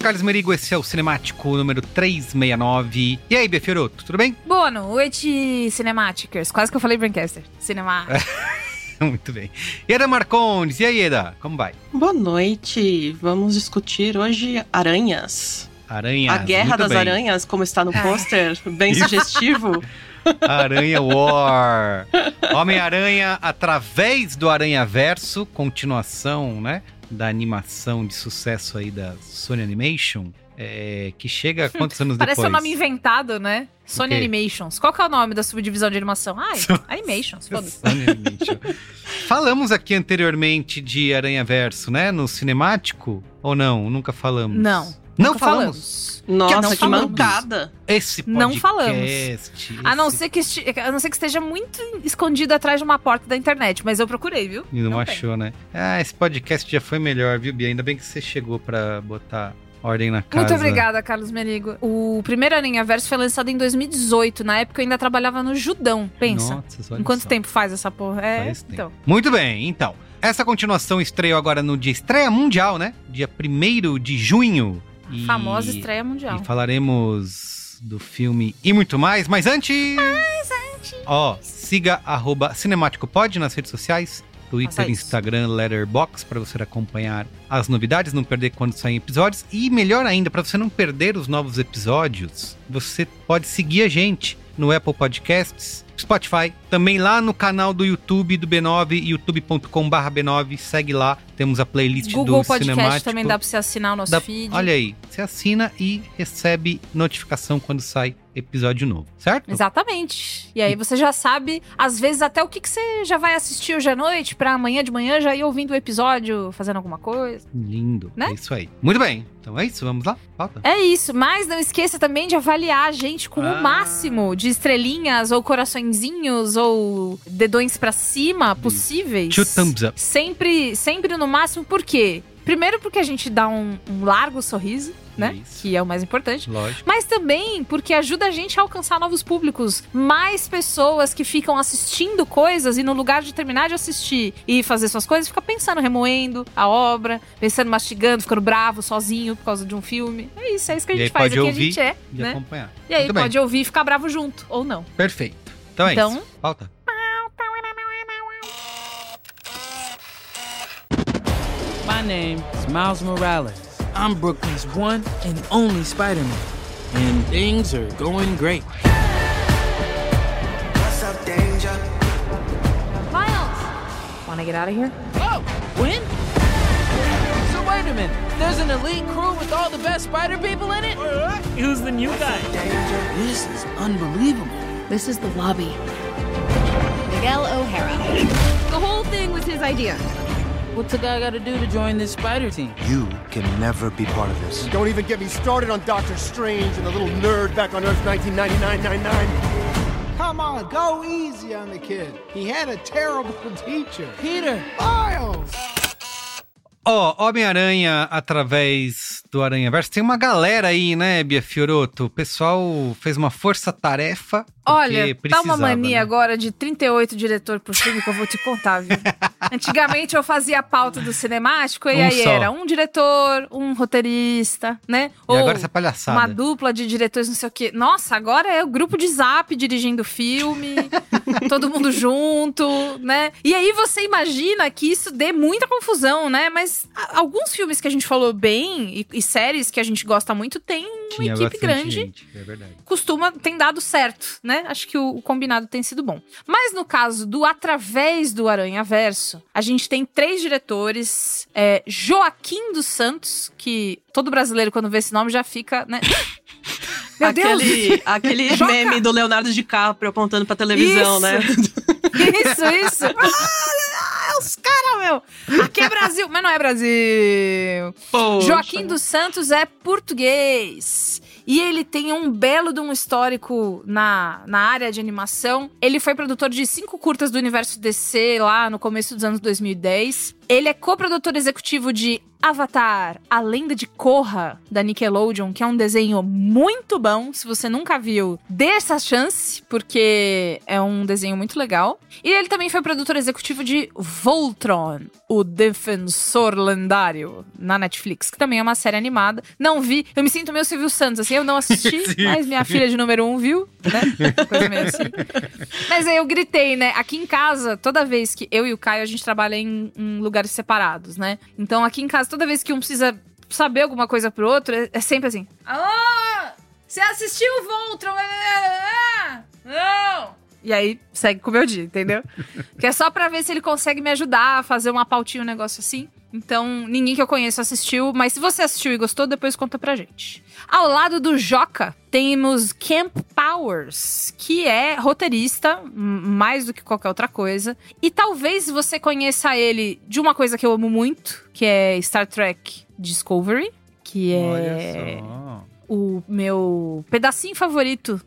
Carlos Merigo, esse é o Cinemático número 369. E aí, Befiroto, tudo bem? Boa noite, Cinematicers. Quase que eu falei Brancaster. Cinema. Muito bem. Eda Marcondes, e aí, Eda, como vai? Boa noite. Vamos discutir hoje aranhas. Aranha. A Guerra muito das bem. Aranhas, como está no pôster, bem sugestivo. Aranha War. Homem-Aranha através do Aranha Verso, continuação, né? Da animação de sucesso aí da Sony Animation. é, que chega quantos anos Parece depois? um nome inventado, né? Sony? Animations. Qual que é o nome da subdivisão de animação? Ai, Animations. Foda-se. Animation. Falamos aqui anteriormente de Aranha Verso, né? No cinemático? Ou não? Nunca falamos? Não. Não nunca falamos? Nossa, não que falamos. mancada. Esse Não podcast. falamos. A não, esse- ser que esti- a não ser que esteja muito escondido atrás de uma porta da internet, mas eu procurei, viu? E não, Não tem. achou, né? Ah, esse podcast já foi melhor, viu, Bia? Ainda bem que você chegou pra botar ordem na casa. Muito obrigada, Carlos Merigo. O primeiro Aranha Verso foi lançado em 2018. Na época eu ainda trabalhava no Judão. Pensa. Nossa, olha em quanto só. tempo faz essa porra? É, Faz tempo. então. Muito bem, então. Essa continuação estreou agora no dia estreia mundial, né? Dia 1 de junho. E- Famosa estreia mundial. E falaremos do filme e muito mais, mas antes. Mas antes. Ó, siga arroba CinemáticoPod nas redes sociais. Twitter. Instagram, Letterboxd para você acompanhar as novidades, não perder quando saem episódios. E melhor ainda, para você não perder os novos episódios, você pode seguir a gente no Apple Podcasts, Spotify, também lá no canal do YouTube do B9, youtube.com.br B9. Segue lá, temos a playlist Google do Podcast Cinemático. também dá pra você assinar o nosso Dá- feed. Olha aí, você assina e recebe notificação quando sai episódio novo, certo? Exatamente. E aí você já sabe, às vezes, até o que, que você já vai assistir hoje à noite, pra amanhã de manhã já ir ouvindo o episódio, fazendo alguma coisa. Lindo, Né? é isso aí. Muito bem, então é isso, vamos lá? Pauta. É isso, mas não esqueça também de avaliar a gente com Ah. o máximo de estrelinhas ou coraçõezinhos ou dedões pra cima possíveis. Two thumbs up. Sempre, sempre no máximo, por quê? Primeiro porque a gente dá um, um largo sorriso, né? Isso. Que é o mais importante. Lógico. Mas também porque ajuda a gente a alcançar novos públicos. Mais pessoas que ficam assistindo coisas e no lugar de terminar de assistir e fazer suas coisas, fica pensando, remoendo a obra, pensando, mastigando, ficando bravo sozinho por causa de um filme. É isso, é isso que a gente faz. pode Aqui ouvir a gente é, E né? acompanhar. E aí Muito bem. pode ouvir e ficar bravo junto, ou não. Perfeito. Então é Então- isso. Pauta. My name is Miles Morales. I'm Brooklyn's one and only Spider Man. And things are going great. Miles! Wanna get out of here? Oh, Gwen? So wait a minute. There's an elite crew with all the best spider people in it? Who's the new guy? This is unbelievable. This is the lobby. Miguel O'Hara. The whole thing was his idea. What's a guy got to do to join this spider team? You can never be part of this. Don't even get me started on Doctor Strange and the little nerd back on Earth 1999-99. Come on, go easy on the kid. He had a terrible teacher. Peter! Miles! Ó, Homem-Aranha através do Aranha-Verso. Tem uma galera aí, né, Bia Fioroto? O pessoal fez uma força-tarefa. Olha, tá uma precisava, mania né? agora de 38 diretor por filme que eu vou te contar, viu? Antigamente eu fazia a pauta do cinemático e Um aí só. era um diretor, um roteirista, né? E agora essa palhaçada. uma dupla de diretores, não sei o quê. Nossa, agora é o grupo de zap dirigindo o filme, todo mundo junto, né? E aí você imagina que isso dê muita confusão, né? Mas alguns filmes que a gente falou bem e, e séries que a gente gosta muito tem uma Tinha equipe grande gente, é verdade. costuma tem dado certo, né? Acho que o, o combinado tem sido bom. Mas no caso do Através do Aranha Verso, a gente tem três diretores: é, Joaquim dos Santos, que todo brasileiro quando vê esse nome já fica, né? Meu Deus! aquele aquele Joca! meme do Leonardo DiCaprio apontando pra televisão, Isso. né? Isso, isso. Meu. Aqui é Brasil, mas não é Brasil. Poxa. Joaquim dos Santos é português. E ele tem um belo de um histórico na, na área de animação. Ele foi produtor de cinco curtas do universo DC lá no começo dos anos 2010. Ele é coprodutor executivo de Avatar, A Lenda de Korra, da Nickelodeon, que é um desenho muito bom. Se você nunca viu, dê essa chance, porque é um desenho muito legal. E ele também foi produtor executivo de Voltron, o Defensor Lendário, na Netflix, que também é uma série animada. Não vi, eu me sinto meio Silvio Santos, assim, eu não assisti, Sim. mas minha filha de número um viu, né? Coisa meio assim. Mas aí eu gritei, né? Aqui em casa, toda vez que eu e o Caio, a gente trabalha em, em lugares separados, né? Então aqui em casa, toda vez que um precisa saber alguma coisa pro outro, é, é sempre assim. Alô? Você assistiu o Voltron? Ah, Não! E aí, segue com o meu dia, entendeu? que é só pra ver se ele consegue me ajudar a fazer uma pautinha, um negócio assim. Então, ninguém que eu conheço assistiu, mas se você assistiu e gostou, depois conta pra gente. Ao lado do Joca, temos Camp Powers, que é roteirista, mais do que qualquer outra coisa. E talvez você conheça ele de uma coisa que eu amo muito, que é Star Trek Discovery, que é o meu pedacinho favorito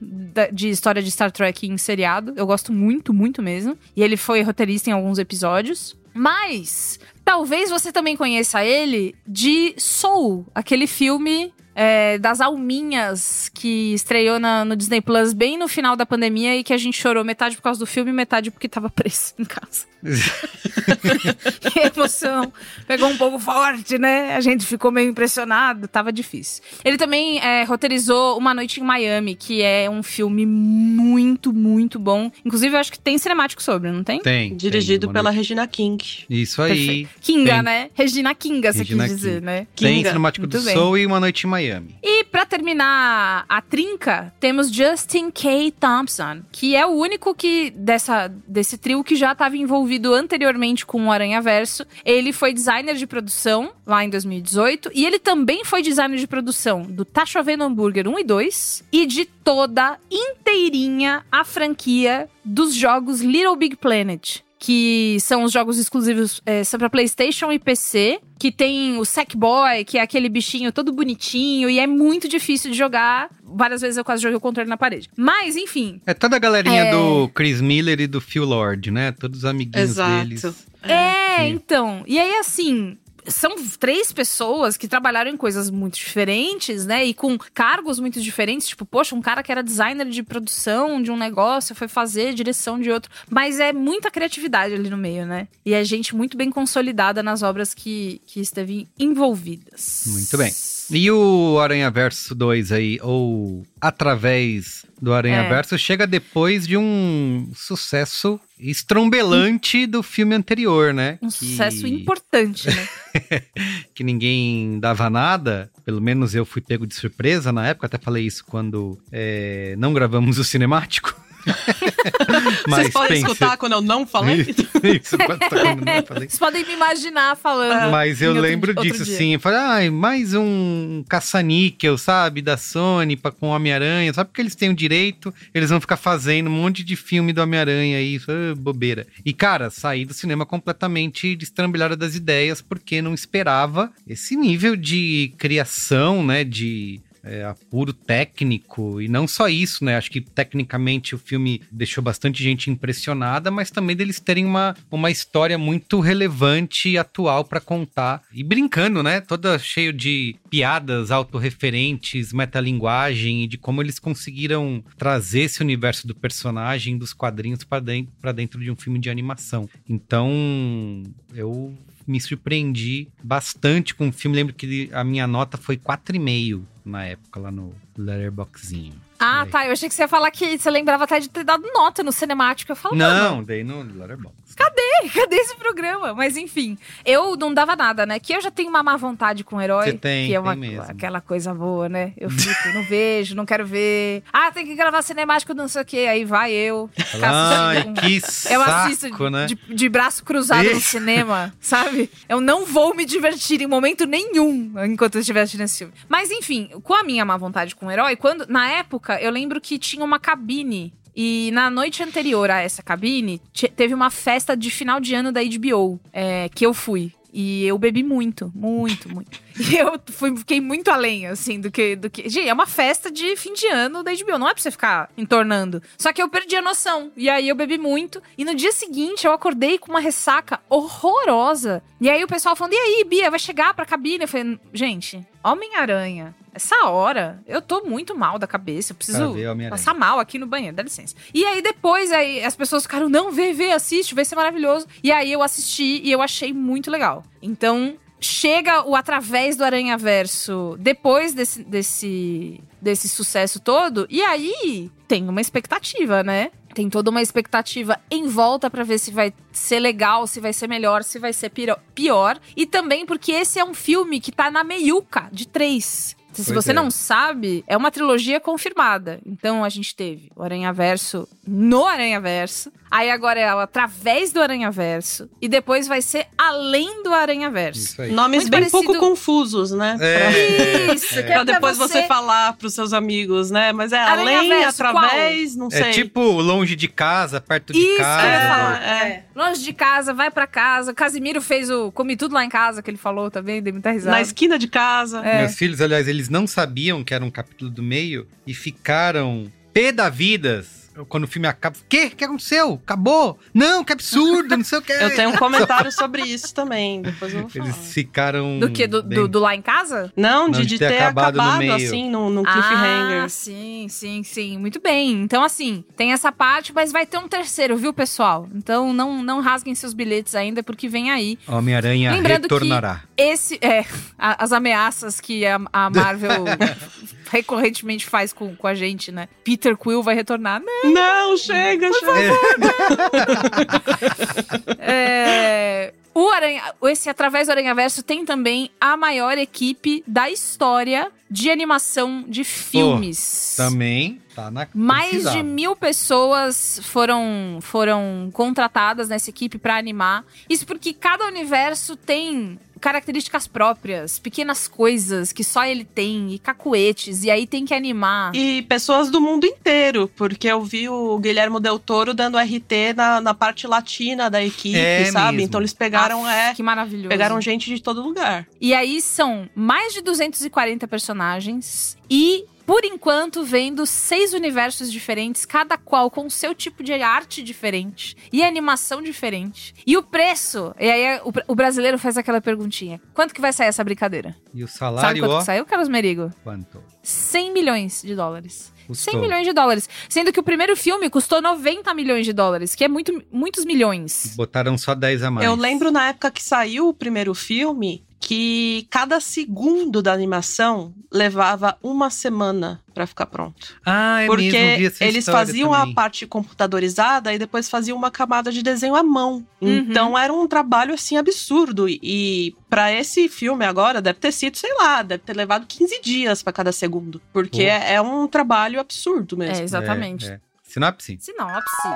de história de Star Trek em seriado. Eu gosto muito, muito mesmo. E ele foi roteirista em alguns episódios. Mas talvez você também conheça ele de Soul, aquele filme é, das alminhas que estreou na- no Disney Plus bem no final da pandemia e que a gente chorou metade por causa do filme e metade porque tava preso em casa. E a emoção pegou um pouco forte, né? A gente ficou meio impressionado, tava difícil. Ele também é, roteirizou Uma Noite em Miami, que é um filme muito, muito bom. Inclusive, eu acho que tem cinemático sobre, não tem? Tem. Dirigido tem, pela mano. Regina King. Isso aí. Perfeito. Kinga, Tem. né? Regina Kinga, você Regina quis dizer, King. né? Tem Kinga. cinemático do Muito bem. Soul e Uma Noite em Miami. E pra terminar a trinca, temos Justin K. Thompson, que é o único que dessa, desse trio que já estava envolvido anteriormente com o Aranha Verso. Ele foi designer de produção lá em 2018 e ele também foi designer de produção do Tá Chovendo Hambúrguer 1 e 2 e de toda inteirinha a franquia dos jogos Little Big Planet. Que são os jogos exclusivos é, são pra PlayStation e PC. Que tem o Sackboy, que é aquele bichinho todo bonitinho e é muito difícil de jogar. Várias vezes eu quase joguei o controle na parede. Mas, enfim, É toda a galerinha É. do Chris Miller e do Phil Lord, né? Todos os amiguinhos Exato. deles. É, Sim. então. E aí, assim, são três pessoas que trabalharam em coisas muito diferentes, né? E com cargos muito diferentes. Tipo, poxa, um cara que era designer de produção de um negócio foi fazer direção de outro. Mas é muita criatividade ali no meio, né? E é gente muito bem consolidada nas obras que, que esteve envolvidas. Muito bem. E o Aranha Verso 2 aí, ou através do Aranha É. Verso, chega depois de um sucesso estrombelante do filme anterior, né? Um Que- sucesso importante, né? que ninguém dava nada, pelo menos eu fui pego de surpresa na época, até falei isso quando é, não gravamos o cinemático. Vocês podem escutar quando eu não falei? Isso, quando eu não falei. Vocês podem me imaginar falando. Mas eu em outro- lembro outro disso, dia. sim. Eu falei, ai, mais um caça-níquel, sabe, da Sony pra, com o Homem-Aranha. Só porque eles têm o direito, eles vão ficar fazendo um monte de filme do Homem-Aranha aí, isso é bobeira. E, cara, saí do cinema completamente destrambelhada das ideias, porque não esperava esse nível de criação, né, de é, apuro técnico, e não só isso, né? Acho que tecnicamente o filme deixou bastante gente impressionada, mas também deles terem uma, uma história muito relevante e atual pra contar. E brincando, né? Toda cheio de piadas autorreferentes, metalinguagem, e de como eles conseguiram trazer esse universo do personagem, dos quadrinhos pra dentro, pra dentro de um filme de animação. Então, eu me surpreendi bastante com o filme. Lembro que a minha nota foi 4,5 na época, lá no Letterboxdinho. Ah, tá. Eu achei que você ia falar que você lembrava até de ter dado nota no cinemático. Eu falo, Não, dei no Letterboxd. Cadê? Cadê esse programa? Mas enfim, eu não dava nada, né? Que eu já tenho uma má vontade com o herói. Você tem, que é uma, mesmo. aquela coisa boa, né? Eu fico, não vejo, não quero ver. Ah, tem que gravar cinemático, não sei o quê. Aí vai eu. Ai, que Eu saco, assisto né? de, de braço cruzado no Ih. cinema, sabe? Eu não vou me divertir em momento nenhum enquanto eu estiver assistindo esse filme. Mas enfim, com a minha má vontade com o herói, quando na época eu lembro que tinha uma cabine e na noite anterior a essa cabine, te- teve uma festa de final de ano da HBO, é, que eu fui. E eu bebi muito, muito, muito. E eu fui, fiquei muito além, assim, do que, do que. Gente, é uma festa de fim de ano da HBO, não é pra você ficar entornando. Só que eu perdi a noção. E aí eu bebi muito. E no dia seguinte eu acordei com uma ressaca horrorosa. E aí o pessoal falando: e aí, Bia, vai chegar pra cabine? Eu falei, gente, Homem-Aranha. Essa hora, eu tô muito mal da cabeça. Eu preciso passar mal aqui no banheiro, dá licença. E aí depois aí, as pessoas ficaram, não, vê, vê, assiste, vai ser maravilhoso. E aí eu assisti e eu achei muito legal. Então, chega o através do Aranha Verso depois desse, desse, desse sucesso todo, e aí tem uma expectativa, né? Tem toda uma expectativa em volta pra ver se vai ser legal, se vai ser melhor, se vai ser pior. E também porque esse é um filme que tá na meiuca de três. Se Pois você é. não sabe, é uma trilogia confirmada. Então a gente teve o Aranha Verso no Aranha Verso. Aí agora é ela através do Aranha Verso. E depois vai ser além do Aranha Verso. Isso aí. Nomes Muito bem parecido- pouco confusos, né? É. Isso, É. que é Pra depois pra você... falar pros seus amigos, né? Mas é além, através, não sei. É tipo longe de casa, perto de Isso, casa. eu ia É, falar. é. Longe de casa, vai pra casa. O Casimiro fez o Come Tudo Lá em Casa, que ele falou também, dei muita risada. Na esquina de casa. É. Meus filhos, aliás, eles não sabiam que era um capítulo do meio e ficaram pé da vidas quando o filme acaba. O quê? O que aconteceu? Acabou? Não, que absurdo, não sei o que. Eu tenho um comentário sobre isso também, depois eu vou falar. Eles ficaram. Do que? Do, bem- do, do Lá em Casa? Não, de, Não, de ter, acabado, assim, num, num cliffhanger. Ah, sim, sim, sim. Muito bem. Então, assim, tem essa parte, mas vai ter um terceiro, viu, pessoal? Então, não, não rasguem seus bilhetes ainda, porque vem aí. Homem-Aranha que- retornará. Esse, é, a- as ameaças que a, a Marvel recorrentemente faz com, com a gente, né? Peter Quill vai retornar. Não, Não, chega, chega. É, o Aranha, esse através do Aranha Verso tem também a maior equipe da história de animação de filmes. Também tá na. Mais precisava. de mil pessoas foram, foram contratadas nessa equipe pra animar. Isso porque cada universo tem características próprias, pequenas coisas que só ele tem, e cacuetes, e aí tem que animar. E pessoas do mundo inteiro, porque eu vi o Guilhermo Del Toro dando RT na, na parte latina da equipe, É sabe? mesmo. Então eles pegaram, Aff, é, Que maravilhoso. pegaram gente de todo lugar. E aí são mais de 240 personagens e por enquanto, vendo seis universos diferentes, cada qual com seu tipo de arte diferente e animação diferente. E o preço, e aí o, o brasileiro faz aquela perguntinha: quanto que vai sair essa brincadeira? E o Sabe salário, quanto ó, que saiu, Carlos Merigo? quanto? 100 milhões de dólares. Custou. 100 milhões de dólares. Sendo que o primeiro filme custou 90 milhões de dólares, que é muito, muitos milhões. Botaram só 10 a mais. Eu lembro na época que saiu o primeiro filme que cada segundo da animação levava uma semana pra ficar pronto. Ah, é Porque mesmo, vi essa eles faziam também. a parte computadorizada e depois faziam uma camada de desenho à mão. Uhum. Então era um trabalho assim absurdo. E- pra esse filme agora deve ter sido, sei lá, deve ter levado 15 dias pra cada segundo. Porque é, é um trabalho absurdo mesmo. É, exatamente. É, é. Sinopse? Sinopse.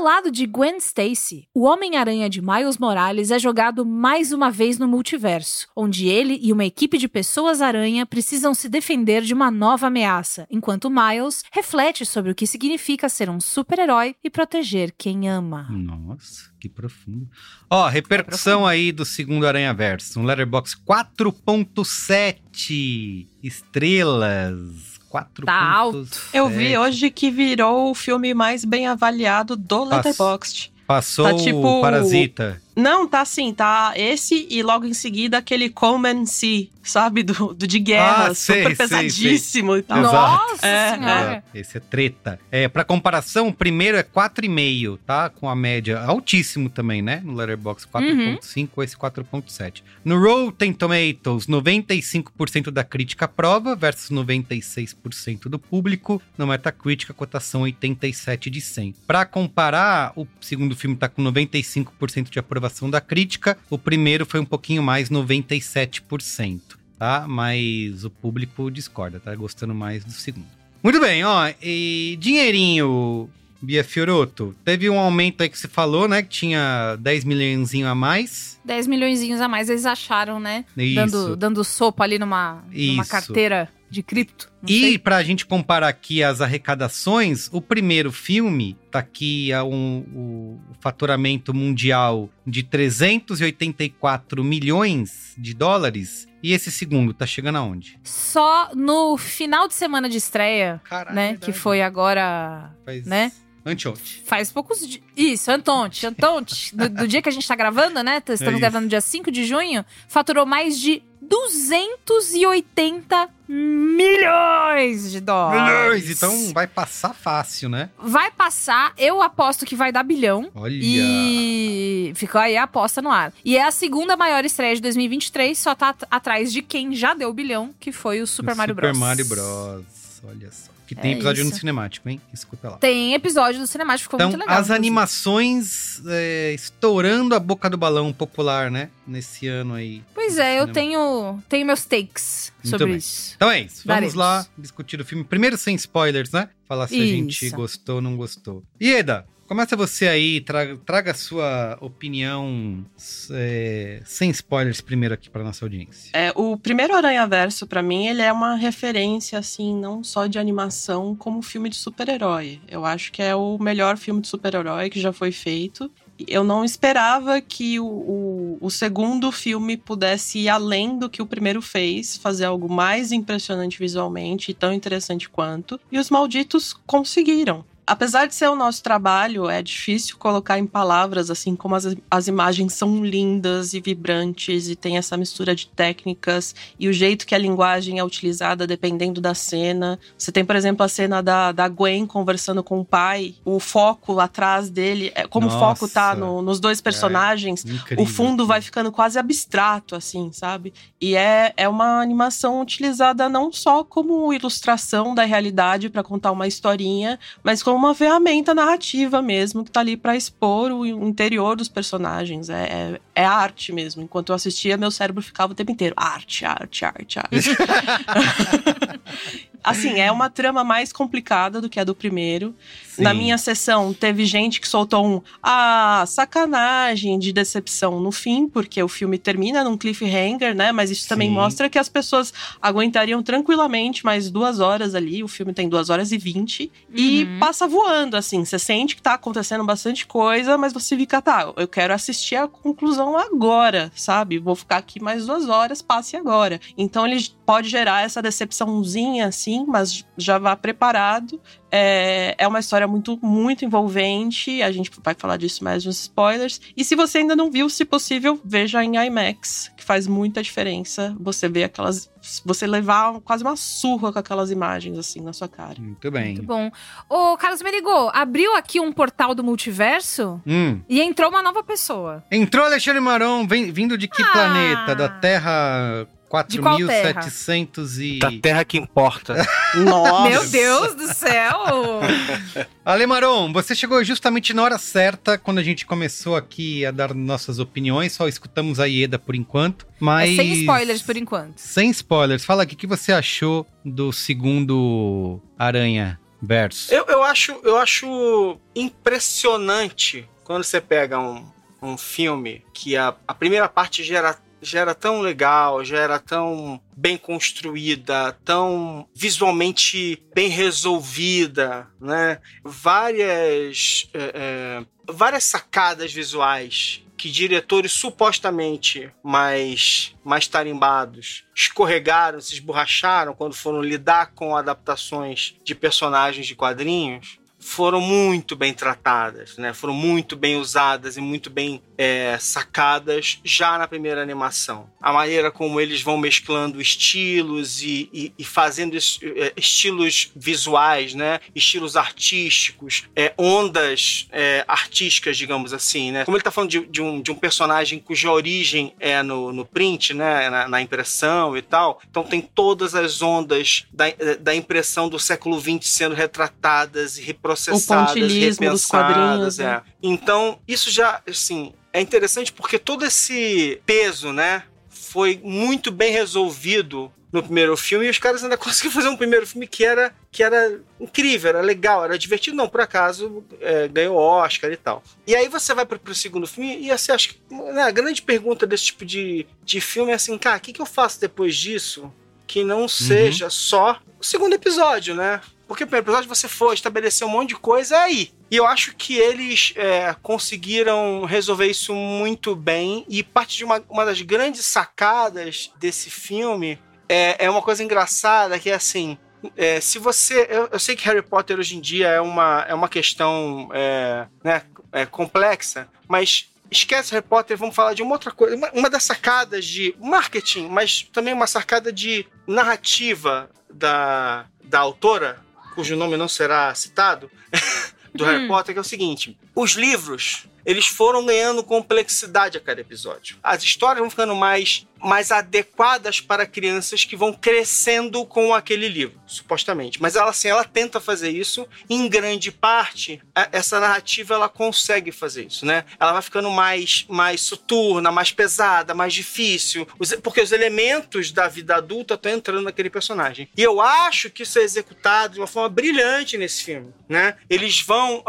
Ao lado de Gwen Stacy, o Homem-Aranha de Miles Morales é jogado mais uma vez no multiverso, onde ele e uma equipe de pessoas-aranha precisam se defender de uma nova ameaça, enquanto Miles reflete sobre o que significa ser um super-herói e proteger quem ama. Nossa, que profundo. Ó, repercussão aí do segundo Aranha Verso. Um Letterbox 4.7 estrelas. 4.7. Tá alto. Eu vi hoje que virou o filme mais bem avaliado do Letterboxd. Passou Tá tipo- o Parasita. Não, tá assim, tá esse e logo em seguida aquele Common Sea, sabe? Do, do de guerra, Ah, sei, super sei, pesadíssimo e tal. Exato. Nossa É, senhora! É, esse é treta. É, pra comparação, o primeiro é 4,5, tá? Com a média altíssimo também, né? No Letterboxd 4.5, esse 4.7. No Rotten Tomatoes, 95% da crítica aprova versus 96% do público. No Metacritic, a cotação 87 de 100. Pra comparar, o segundo filme tá com 95% de aprovação da crítica. O primeiro foi um pouquinho mais, 97%. Tá? Mas o público discorda, tá gostando mais do segundo. Muito bem, ó. E dinheirinho, Bia Fioroto. Teve um aumento aí que você falou, né? Que tinha 10 milhões a mais. 10 milhões a mais eles acharam, né? Isso. Dando, dando sopa ali numa, numa carteira de cripto. E sei. pra gente comparar aqui as arrecadações, o primeiro filme tá aqui a um, o faturamento mundial de 384 milhões de dólares. E esse segundo tá chegando aonde? Só no final de semana de estreia, né? verdade. Que foi agora, Faz né? Anteontem. Faz poucos dias. Isso, Antonte. Antonte, do, do dia que a gente tá gravando, né? Estamos É gravando dia 5 de junho. Faturou mais de 280 milhões de dólares. Milhões! Então vai passar fácil, né? Vai passar, eu aposto que vai dar bilhão. Olha! E ficou aí a aposta no ar. E é a segunda maior estreia de 2023, só tá at- atrás de quem já deu bilhão, que foi o Super O Mario Super Bros. Mario Bros. Olha só. Que tem É episódio no isso. cinemático, hein? Escuta lá. Tem episódio do Cinemático, ficou Então, muito legal. as animações é, estourando a boca do balão popular, né? Nesse ano aí. Pois é, eu tenho, tenho meus takes Muito sobre bem. isso. Então é isso. Vamos Daremos. lá discutir o filme. Primeiro sem spoilers, né? Falar se a gente Isso. gostou ou não gostou. Ieda, começa você aí. Traga, traga sua opinião é, sem spoilers primeiro aqui para nossa audiência. É, o primeiro Aranha Verso, pra mim, ele é uma referência, assim, não só de animação, como filme de super-herói. Eu acho que é o melhor filme de super-herói que já foi feito. Eu não esperava que o, o, o segundo filme pudesse ir além do que o primeiro fez, fazer algo mais impressionante visualmente e tão interessante quanto. E os malditos conseguiram. Apesar de ser o nosso trabalho, é difícil colocar em palavras, assim como as, as imagens são lindas e vibrantes e tem essa mistura de técnicas e o jeito que a linguagem é utilizada dependendo da cena. Você tem, por exemplo, a cena da, da Gwen conversando com o pai, o foco atrás dele, é, como o foco tá Nossa. no- nos dois personagens, Incrível. o fundo vai ficando quase abstrato, assim, sabe? E é, é uma animação utilizada não só como ilustração da realidade para contar uma historinha, mas como uma ferramenta narrativa mesmo, que tá ali para expor o interior dos personagens. É, é, é arte mesmo. Enquanto eu assistia, meu cérebro ficava o tempo inteiro: arte, arte, arte, arte. Assim, é uma trama mais complicada do que a do primeiro. Sim. Na minha sessão, teve gente que soltou um ah, sacanagem de decepção no fim, porque o filme termina num cliffhanger, né? Mas isso também Sim. mostra que as pessoas aguentariam tranquilamente mais duas horas ali. O filme tem duas horas e vinte. Uhum. E passa voando, assim. Você sente que tá acontecendo bastante coisa, mas você fica, tá, eu quero assistir a conclusão agora, sabe? Vou ficar aqui mais duas horas, passe agora. Então ele pode gerar essa decepçãozinha, assim, mas já vá preparado. É, é uma história muito, muito envolvente. A gente vai falar disso mais nos spoilers. E se você ainda não viu, se possível, veja em IMAX, que faz muita diferença. Você vê aquelas. Você levar quase uma surra com aquelas imagens, assim, na sua cara. Muito bem. Muito bom. Ô, Carlos Merigo, abriu aqui um portal do multiverso hum. e entrou uma nova pessoa. Entrou Alexandre Maron, vem, vindo de que ah. planeta? Da Terra 4.700 e. Da terra que importa. Nossa! Meu Deus do céu! Alemaron, você chegou justamente na hora certa quando a gente começou aqui a dar nossas opiniões. Só escutamos a Ieda por enquanto. Mas. É sem spoilers por enquanto. Sem spoilers. Fala aqui o que você achou do segundo Aranha Verso. Eu, eu, acho, eu acho impressionante quando você pega um, um filme que a, a primeira parte gera já era tão legal, já era tão bem construída, tão visualmente bem resolvida, né? Várias, é, é, várias sacadas visuais que diretores supostamente mais, mais tarimbados escorregaram, se esborracharam quando foram lidar com adaptações de personagens de quadrinhos foram muito bem tratadas, né? Foram muito bem usadas e muito bem é, sacadas já na primeira animação. A maneira como eles vão mesclando estilos e, e, e fazendo é, estilos visuais, né? Estilos artísticos, é, ondas é, artísticas, digamos assim, né? Como ele está falando de, de, um, de um personagem cuja origem é no, no print, né? Na, na, impressão e tal. Então tem todas as ondas da, da impressão do século XX sendo retratadas e reproduzidas processadas, repensadas. Dos quadrinhos, é. Né? Então, isso já, assim, é interessante porque todo esse peso, né, foi muito bem resolvido no primeiro filme e os caras ainda conseguiram fazer um primeiro filme que era, que era incrível, era legal, era divertido. Não, por acaso é, ganhou Oscar e tal. E aí você vai pro, pro segundo filme e você acha que né, a grande pergunta desse tipo de, de filme é assim, cara, o que, que eu faço depois disso que não uhum. seja uhum. só o segundo episódio, né? Porque o primeiro episódio você foi estabelecer um monte de coisa é aí. E eu acho que eles é, conseguiram resolver isso muito bem. E parte de uma, uma das grandes sacadas desse filme é, é uma coisa engraçada que é assim. É, se você. Eu, eu, sei que Harry Potter hoje em dia é uma, é uma questão é, né, é complexa, mas esquece Harry Potter, vamos falar de uma outra coisa. Uma, uma, das sacadas de marketing, mas também uma sacada de narrativa da, da autora, cujo nome não será citado, do hum. Harry Potter, que é o seguinte: os livros eles foram ganhando complexidade a cada episódio. As histórias vão ficando mais mais adequadas para crianças que vão crescendo com aquele livro, supostamente. Mas ela, assim, ela tenta fazer isso. Em grande parte, essa narrativa ela consegue fazer isso, né? Ela vai ficando mais, mais soturna, mais pesada, mais difícil, porque os elementos da vida adulta estão entrando naquele personagem. E eu acho que isso é executado de uma forma brilhante nesse filme, né? Eles vão,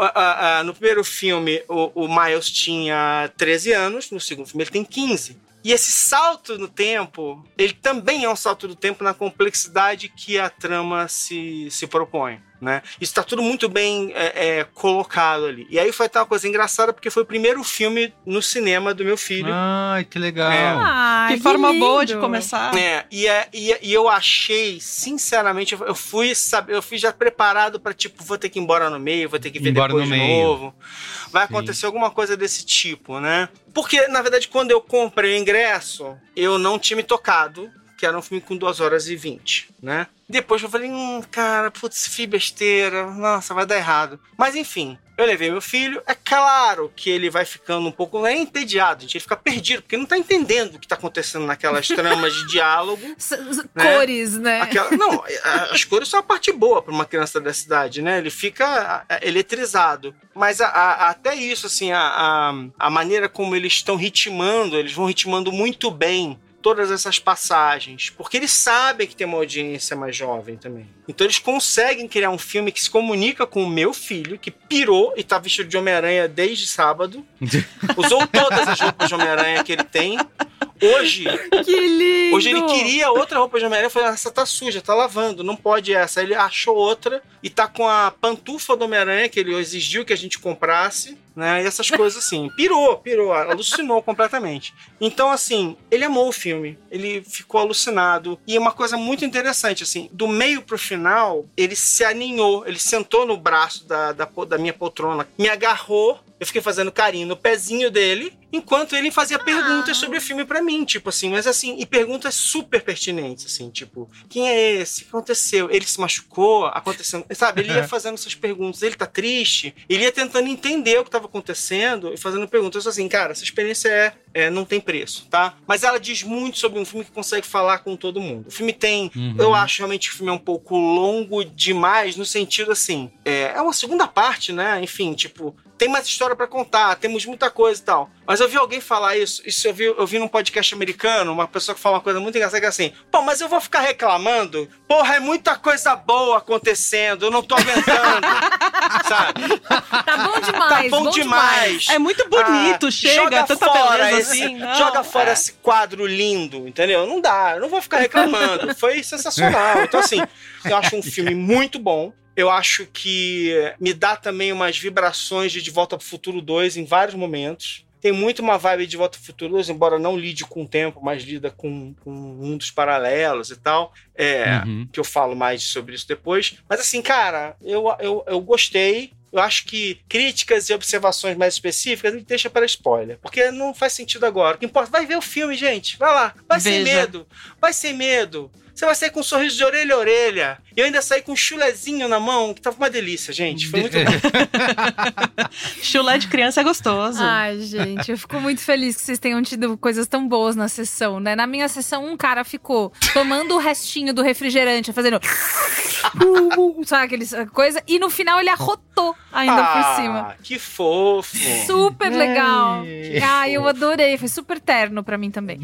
no primeiro filme, o, o Miles tinha 13 anos, no segundo filme ele tem 15. E esse salto no tempo, ele também é um salto do tempo na complexidade que a trama se, se propõe. Né? Isso está tudo muito bem é, é, colocado ali. E aí foi até uma coisa engraçada, porque foi o primeiro filme no cinema do meu filho. Ai, que legal. É. Ai, que, que forma lindo. boa de começar. É, e, é, e, e, eu achei, sinceramente, eu fui, sabe, eu fui já preparado para tipo, vou ter que ir embora no meio, vou ter que ver embora depois de meio. novo. Vai Sim. acontecer alguma coisa desse tipo, né? Porque, na verdade, quando eu comprei o ingresso, eu não tinha me tocado que era um filme com 2 horas e 20, né? Depois eu falei, hum, cara, putz, fi besteira, nossa, vai dar errado. Mas enfim, eu levei meu filho. É claro que ele vai ficando um pouco é entediado, gente. Ele fica perdido, porque não tá entendendo o que tá acontecendo naquelas tramas de diálogo. né? Cores, né? Aquela, não, as cores são a parte boa para uma criança da cidade, né? Ele fica eletrizado. Mas a, a, até isso, assim, a, a maneira como eles estão ritmando, eles vão ritmando muito bem todas essas passagens, porque eles sabem que tem uma audiência mais jovem também. Então eles conseguem criar um filme que se comunica com o meu filho, que pirou e tá vestido de Homem-Aranha desde sábado. Usou todas as roupas de Homem-Aranha que ele tem. Hoje, que lindo. hoje ele queria outra roupa de Homem-Aranha. Falei, essa tá suja, tá lavando, não pode essa. Aí ele achou outra e tá com a pantufa do Homem-Aranha que ele exigiu que a gente comprasse, né? E essas coisas assim. Pirou, pirou, alucinou completamente. Então, assim, ele amou o filme, ele ficou alucinado. E uma coisa muito interessante, assim, do meio pro final, ele se aninhou, ele sentou no braço da, da, da minha poltrona, me agarrou eu fiquei fazendo carinho no pezinho dele, enquanto ele fazia ah. perguntas sobre o filme para mim, tipo assim, mas assim, e perguntas super pertinentes, assim, tipo, quem é esse? O que aconteceu? Ele se machucou? Aconteceu? Sabe, ele ia fazendo essas perguntas, ele tá triste? Ele ia tentando entender o que tava acontecendo e fazendo perguntas assim, cara, essa experiência é, é não tem preço, tá? Mas ela diz muito sobre um filme que consegue falar com todo mundo. O filme tem, uhum. eu acho realmente que o filme é um pouco longo demais, no sentido assim, é, é uma segunda parte, né? Enfim, tipo, tem mais história para contar, temos muita coisa e tal. Mas eu vi alguém falar isso, isso eu vi, eu vi num podcast americano, uma pessoa que fala uma coisa muito engraçada que é assim, pô, mas eu vou ficar reclamando? Porra, é muita coisa boa acontecendo, eu não tô aguentando, sabe? Tá bom demais, Tá bom, bom demais. demais. É muito bonito, Ah, chega, joga tanta fora beleza esse, assim. não, Joga fora é. esse quadro lindo, entendeu? Não dá, eu não vou ficar reclamando. Foi sensacional. Então, assim, eu acho um filme muito bom. Eu acho que me dá também umas vibrações de De Volta pro Futuro 2 em vários momentos. Tem muito uma vibe de Volta pro Futuro 2, embora não lide com o tempo, mas lida com, com mundos paralelos e tal. É, Uhum. Que eu falo mais sobre isso depois. Mas assim, cara, eu, eu, eu gostei. Eu acho que críticas e observações mais específicas a gente deixa para spoiler. Porque não faz sentido agora. O que importa, vai ver o filme, gente. Vai lá. Vai sem Veja. medo. Vai sem medo. Você vai sair com um sorriso de orelha a orelha. E eu ainda saí com um chulezinho na mão, que tava uma delícia, gente. Foi muito bom. Chulé de criança é gostoso. Ai, gente, eu fico muito feliz que vocês tenham tido coisas tão boas na sessão, né? Na minha sessão, um cara ficou tomando o restinho do refrigerante, fazendo. Sabe aqueles coisa? E no final ele arrotou ainda por cima. Ah, que fofo. Super legal. Ai. Ai, eu adorei. Foi super terno pra mim também.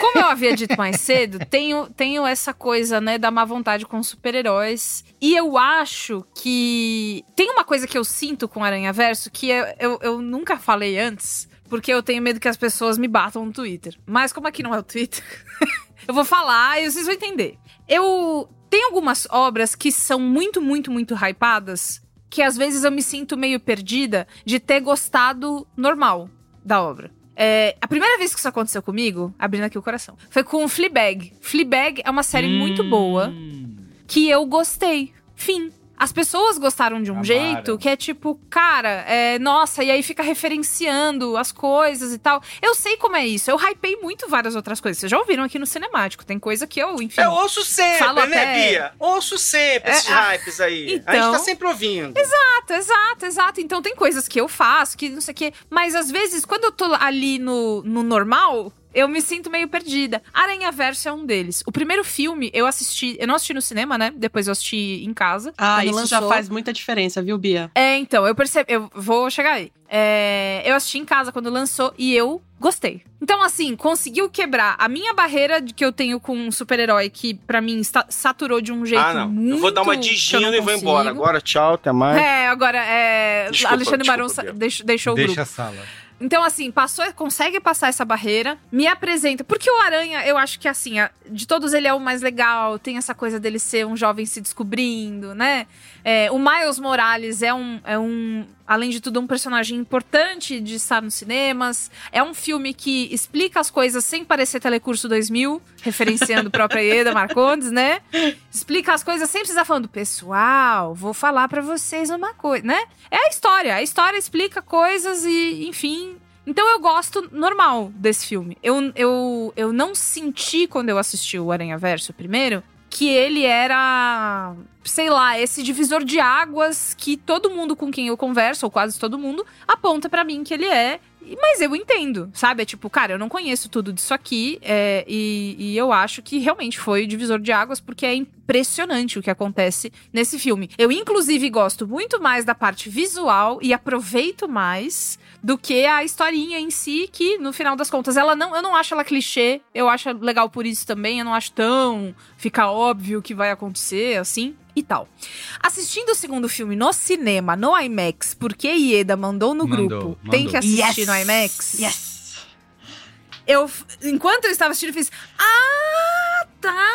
Como eu havia dito mais cedo, tenho, tenho essa coisa, né, da má vontade com super-heróis. E eu acho que. Tem uma coisa que eu sinto com Aranha Verso que eu, eu, eu nunca falei antes, porque eu tenho medo que as pessoas me batam no Twitter. Mas como aqui não é o Twitter, eu vou falar e vocês vão entender. Eu. Tem algumas obras que são muito, muito, muito hypadas que às vezes eu me sinto meio perdida de ter gostado normal da obra. É, a primeira vez que isso aconteceu comigo, abrindo aqui o coração, foi com Fleabag. Fleabag é uma série muito boa que eu gostei. Fim. As pessoas gostaram de um Amaram. jeito que é tipo, cara, é, nossa, e aí fica referenciando as coisas e tal. Eu sei como é isso. Eu hypei muito várias outras coisas. Vocês já ouviram aqui no cinemático. Tem coisa que eu, enfim. Eu ouço sempre, né, até- Bia? Ouço sempre É, esses ah, hypes aí. a gente então- tá sempre ouvindo. Exato, exato, exato. Então tem coisas que eu faço, que não sei o quê. Mas às vezes, quando eu tô ali no, no normal, eu me sinto meio perdida. Aranha Verso é um deles. O primeiro filme eu assisti. Eu não assisti no cinema, né? Depois eu assisti em casa. Ah, isso já lançou. faz muita diferença, viu, Bia? É, então, eu percebi. Eu vou chegar aí. É, eu assisti em casa quando lançou e eu gostei. Então, assim, conseguiu quebrar a minha barreira de que eu tenho com um super-herói que, pra mim, sa- saturou de um jeito Ah, não. muito. Eu vou dar uma digina e vou embora. Agora, tchau, até mais. É, agora é. Desculpa, Alexandre Bia. deixou, deixou o Deixa grupo. a sala. Então, assim, passou, consegue passar essa barreira, me apresenta. Porque o Aranha, eu acho que, assim, de todos ele é o mais legal, tem essa coisa dele ser um jovem se descobrindo, né? É, o Miles Morales é um, é um, além de tudo, um personagem importante de estar nos cinemas. É um filme que explica as coisas sem parecer Telecurso 2000, referenciando o próprio Ieda Marcondes, né? Explica as coisas sem precisar falando, pessoal, vou falar pra vocês uma coisa, né? É a história. A história explica coisas e, enfim. Então eu gosto normal desse filme. Eu, eu, eu não senti quando eu assisti o Aranha Verso primeiro que ele era sei lá, esse divisor de águas que todo mundo com quem eu converso, ou quase todo mundo, aponta para mim que ele é. Mas eu entendo, sabe? É tipo, cara, eu não conheço tudo disso aqui é, e, e, eu acho que realmente foi o divisor de águas porque é impressionante o que acontece nesse filme. Eu, inclusive, gosto muito mais da parte visual e aproveito mais do que a historinha em si, que no final das contas, ela não, eu não acho ela clichê, eu acho legal por isso também, eu não acho tão fica óbvio que vai acontecer assim e tal. Assistindo o segundo filme no cinema, no IMAX, porque Ieda mandou no mandou, grupo, mandou. tem que assistir yes. no IMAX. Yes. Eu, enquanto eu estava assistindo, eu fiz: Ah, tá!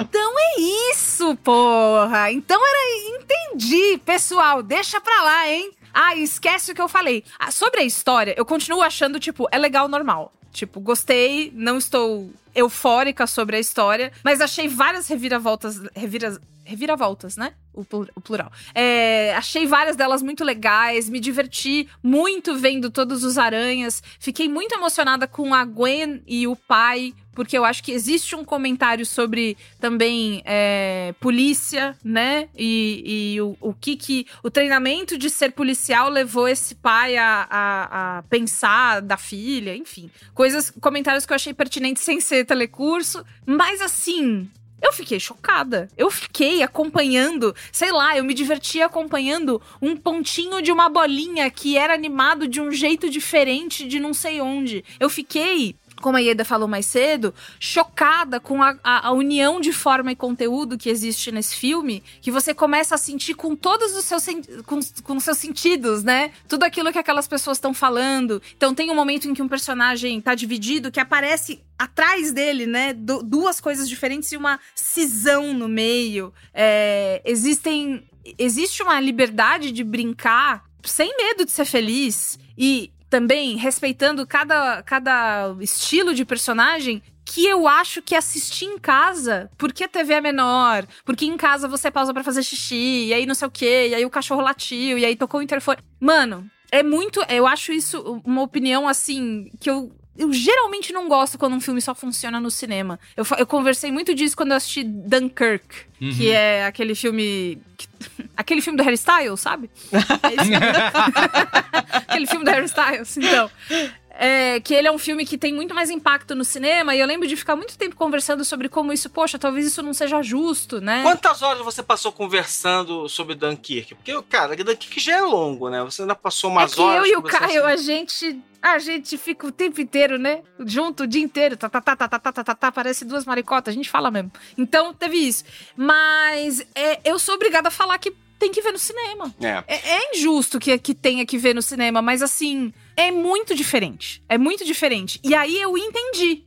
Então é isso, porra! Então era. Entendi, pessoal, deixa pra lá, hein? Ah, esquece o que eu falei. Ah, sobre a história, eu continuo achando, tipo, é legal normal. Tipo, gostei, não estou eufórica sobre a história, mas achei várias reviravoltas. Reviras, reviravoltas, né? O, o plural. É, achei várias delas muito legais, me diverti muito vendo todos os aranhas. Fiquei muito emocionada com a Gwen e o pai, porque eu acho que existe um comentário sobre também é, polícia, né? E, e o, o, que que o treinamento de ser policial levou esse pai a, a, a, pensar da filha, enfim. Coisas, comentários que eu achei pertinentes sem ser telecurso. Mas assim, eu fiquei chocada. Eu fiquei acompanhando, sei lá, eu me divertia acompanhando um pontinho de uma bolinha que era animado de um jeito diferente de não sei onde. Eu fiquei como a Ieda falou mais cedo, chocada com a, a, a, união de forma e conteúdo que existe nesse filme, que você começa a sentir com todos os seus, com, com seus sentidos, né? Tudo aquilo que aquelas pessoas estão falando. Então tem um momento em que um personagem tá dividido, que aparece atrás dele, né? Du duas coisas diferentes e uma cisão no meio. É, existem. Existe uma liberdade de brincar sem medo de ser feliz. E também respeitando cada, cada estilo de personagem que eu acho que assistir em casa, porque a TV é menor, porque em casa você pausa para fazer xixi, e aí não sei o quê, e aí o cachorro latiu, e aí tocou o interfone. Mano, é muito. Eu acho isso uma opinião assim que eu eu geralmente não gosto quando um filme só funciona no cinema. Eu, eu conversei muito disso quando eu assisti Dunkirk, uhum. que é aquele filme. Que, aquele filme do Harry Styles, sabe? aquele filme do Harry Styles, então. É, que ele é um filme que tem muito mais impacto no cinema, e eu lembro de ficar muito tempo conversando sobre como isso, poxa, talvez isso não seja justo, né? Quantas horas você passou conversando sobre Dunkirk? Porque, cara, Dunkirk já é longo, né? Você ainda passou é umas é que horas. Eu e o Caio, assim. a gente. A gente fica o tempo inteiro, né? Junto o dia inteiro. Tá, tá, tá, tá, tá, tá, tá, tá, tá, parece duas maricotas, a gente fala mesmo. Então, teve isso. Mas é, eu sou obrigada a falar que tem que ver no cinema. É, é, é injusto que, que tenha que ver no cinema, mas assim é muito diferente. É muito diferente. E aí eu entendi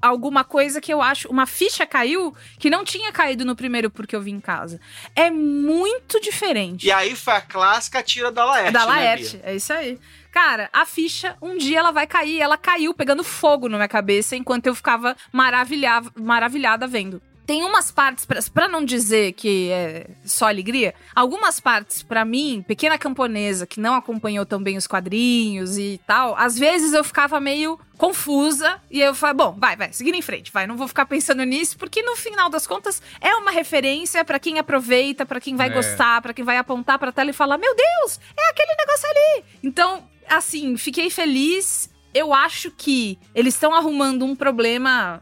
alguma coisa que eu acho. Uma ficha caiu que não tinha caído no primeiro porque eu vi em casa. É muito diferente. E aí foi a clássica tira da Laerte. Da né, Laerte, né, é isso aí. Cara, a ficha, um dia ela vai cair. Ela caiu pegando fogo na minha cabeça enquanto eu ficava maravilhada vendo tem umas partes, para não dizer que é só alegria, algumas partes, para mim, pequena camponesa, que não acompanhou tão bem os quadrinhos e tal, às vezes eu ficava meio confusa e eu falei, bom, vai, vai, seguir em frente, vai, não vou ficar pensando nisso, porque no final das contas é uma referência para quem aproveita, para quem vai é. gostar, para quem vai apontar pra tela e falar, meu Deus, é aquele negócio ali. Então, assim, fiquei feliz. Eu acho que eles estão arrumando um problema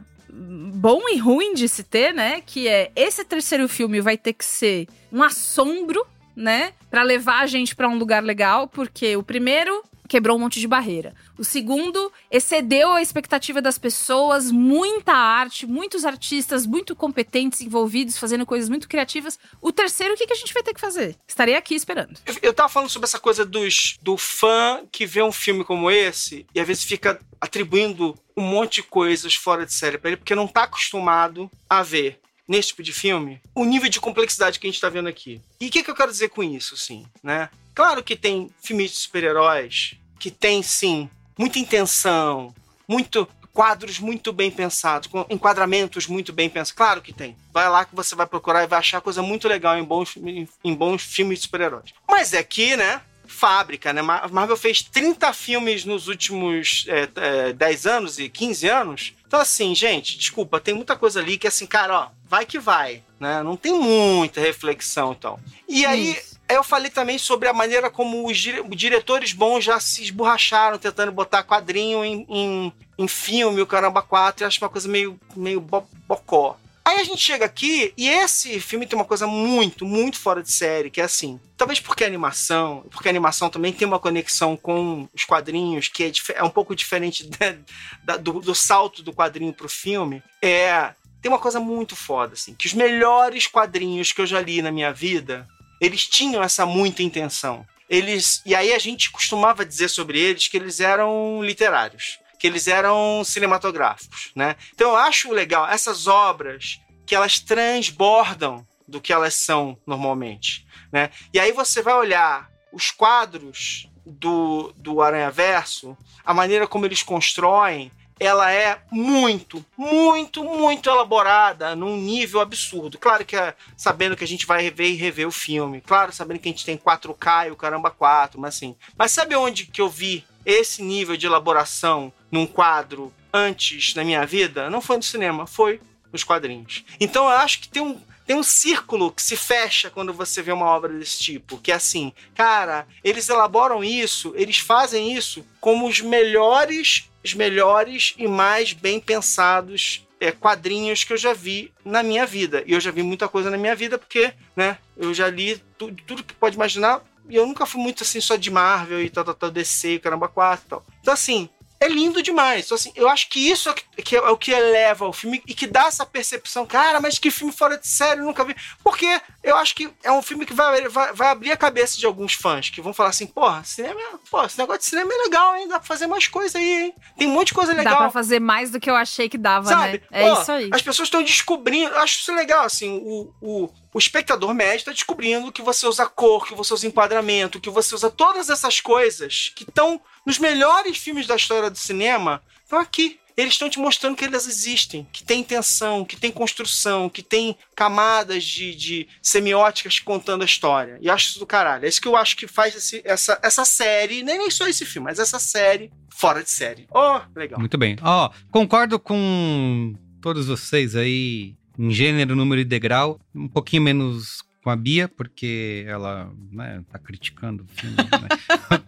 bom e ruim de se ter, né? Que é esse terceiro filme vai ter que ser um assombro, né? Para levar a gente para um lugar legal, porque o primeiro quebrou um monte de barreira. O segundo excedeu a expectativa das pessoas, muita arte, muitos artistas muito competentes envolvidos, fazendo coisas muito criativas. O terceiro, o que, a gente vai ter que fazer? Estarei aqui esperando. Eu, eu tava falando sobre essa coisa dos, do fã que vê um filme como esse e às vezes fica atribuindo um monte de coisas fora de série para ele, porque não tá acostumado a ver nesse tipo de filme o nível de complexidade que a gente tá vendo aqui. E o que, que eu quero dizer com isso, sim, né? Claro que tem filmes de super-heróis que tem, sim, muita intenção, muito quadros muito bem pensados, com enquadramentos muito bem pensados. Claro que tem. Vai lá que você vai procurar e vai achar coisa muito legal em bons, em bons filmes de super-heróis. Mas é que, né? Fábrica, né? Marvel fez 30 filmes nos últimos é, é, 10 anos e 15 anos. Então, assim, gente, desculpa, tem muita coisa ali que, assim, cara, ó, vai que vai, né? Não tem muita reflexão, então. E aí, Isso. Eu falei também sobre a maneira como os diretores bons já se esborracharam tentando botar quadrinho em, em, em filme, o Caramba 4, eu acho uma coisa meio, meio bo bocó. Aí a gente chega aqui e esse filme tem uma coisa muito, muito fora de série, que é assim. Talvez porque a animação, porque a animação também tem uma conexão com os quadrinhos, que é, é um pouco diferente da, do, do, salto do quadrinho pro filme. É. Tem uma coisa muito foda, assim, que os melhores quadrinhos que eu já li na minha vida, eles tinham essa muita intenção. Eles. E aí a gente costumava dizer sobre eles que eles eram literários que eles eram cinematográficos, né? Então eu acho legal essas obras que elas transbordam do que elas são normalmente, né? E aí você vai olhar os quadros do, do Aranha Verso, a maneira como eles constroem, ela é muito, muito, muito elaborada num nível absurdo. Claro que é sabendo que a gente vai rever e rever o filme. Claro, sabendo que a gente tem 4K e o caramba 4, mas assim. Mas sabe onde que eu vi esse nível de elaboração num quadro antes na minha vida? Não foi no cinema, foi nos quadrinhos. Então eu acho que tem um, tem um círculo que se fecha quando você vê uma obra desse tipo, que é assim, cara, eles elaboram isso, eles fazem isso como os melhores, os melhores e mais bem pensados é, quadrinhos que eu já vi na minha vida. E eu já vi muita coisa na minha vida porque, né, eu já li tudo, tudo que pode imaginar e eu nunca fui muito assim só de Marvel e tal, tal, tal, DC, caramba, 4 e tal. Então, assim, é lindo demais. Então, assim, eu acho que isso é, que é, o que eleva o filme e que dá essa percepção, cara, mas que filme fora de série, nunca vi. Porque eu acho que é um filme que vai, vai, vai abrir a cabeça de alguns fãs que vão falar assim, porra, cinema, porra, esse negócio de cinema é legal, hein? Dá pra fazer mais coisa aí, hein? Tem um monte de coisa legal. Dá pra fazer mais do que eu achei que dava, Sabe? né? É Pô, isso aí. As pessoas estão descobrindo, eu acho isso legal, assim, o, o, o espectador médio está descobrindo que você usa cor, que você usa enquadramento, que você usa todas essas coisas que estão nos melhores filmes da história do cinema, estão aqui. Eles estão te mostrando que elas existem, que tem intenção, que tem construção, que tem camadas de, de semióticas contando a história. E acho isso do caralho. É isso que eu acho que faz esse, essa, essa série, nem, nem só esse filme, mas essa série fora de série. Oh, legal. Muito bem. Ó, oh, concordo com todos vocês aí em gênero, número e degrau. Um pouquinho menos com a Bia, porque ela né, tá criticando o filme. Né?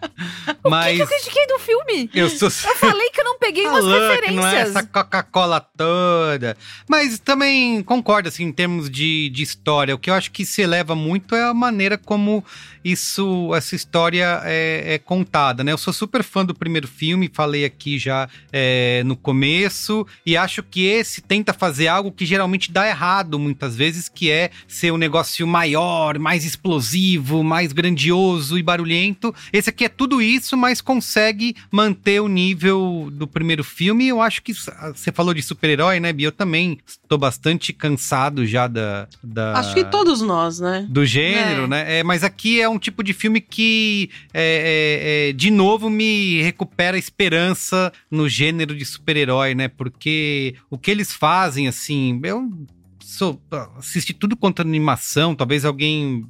Mas... O que, que, eu critiquei do filme? Eu, sou... eu falei que eu não peguei umas referências. Não é essa Coca-Cola toda. Mas também concordo, assim, em termos de, de história. O que eu acho que se eleva muito é a maneira como isso, essa história é, é contada, né? Eu sou super fã do primeiro filme, falei aqui já é, no começo, e acho que esse tenta fazer algo que geralmente dá errado muitas vezes, que é ser um negócio maior, mais explosivo, mais grandioso e barulhento. Esse aqui é tudo isso, mas consegue manter o nível do primeiro filme. Eu acho que você falou de super-herói, né, Bia? Eu também estou bastante cansado já da, da, Acho que todos nós, né? Do gênero, é. né? É, mas aqui é um tipo de filme que, é, é, é, de novo, me recupera a esperança no gênero de super-herói, né? Porque o que eles fazem, assim, eu sou, assisti tudo quanto animação, talvez alguém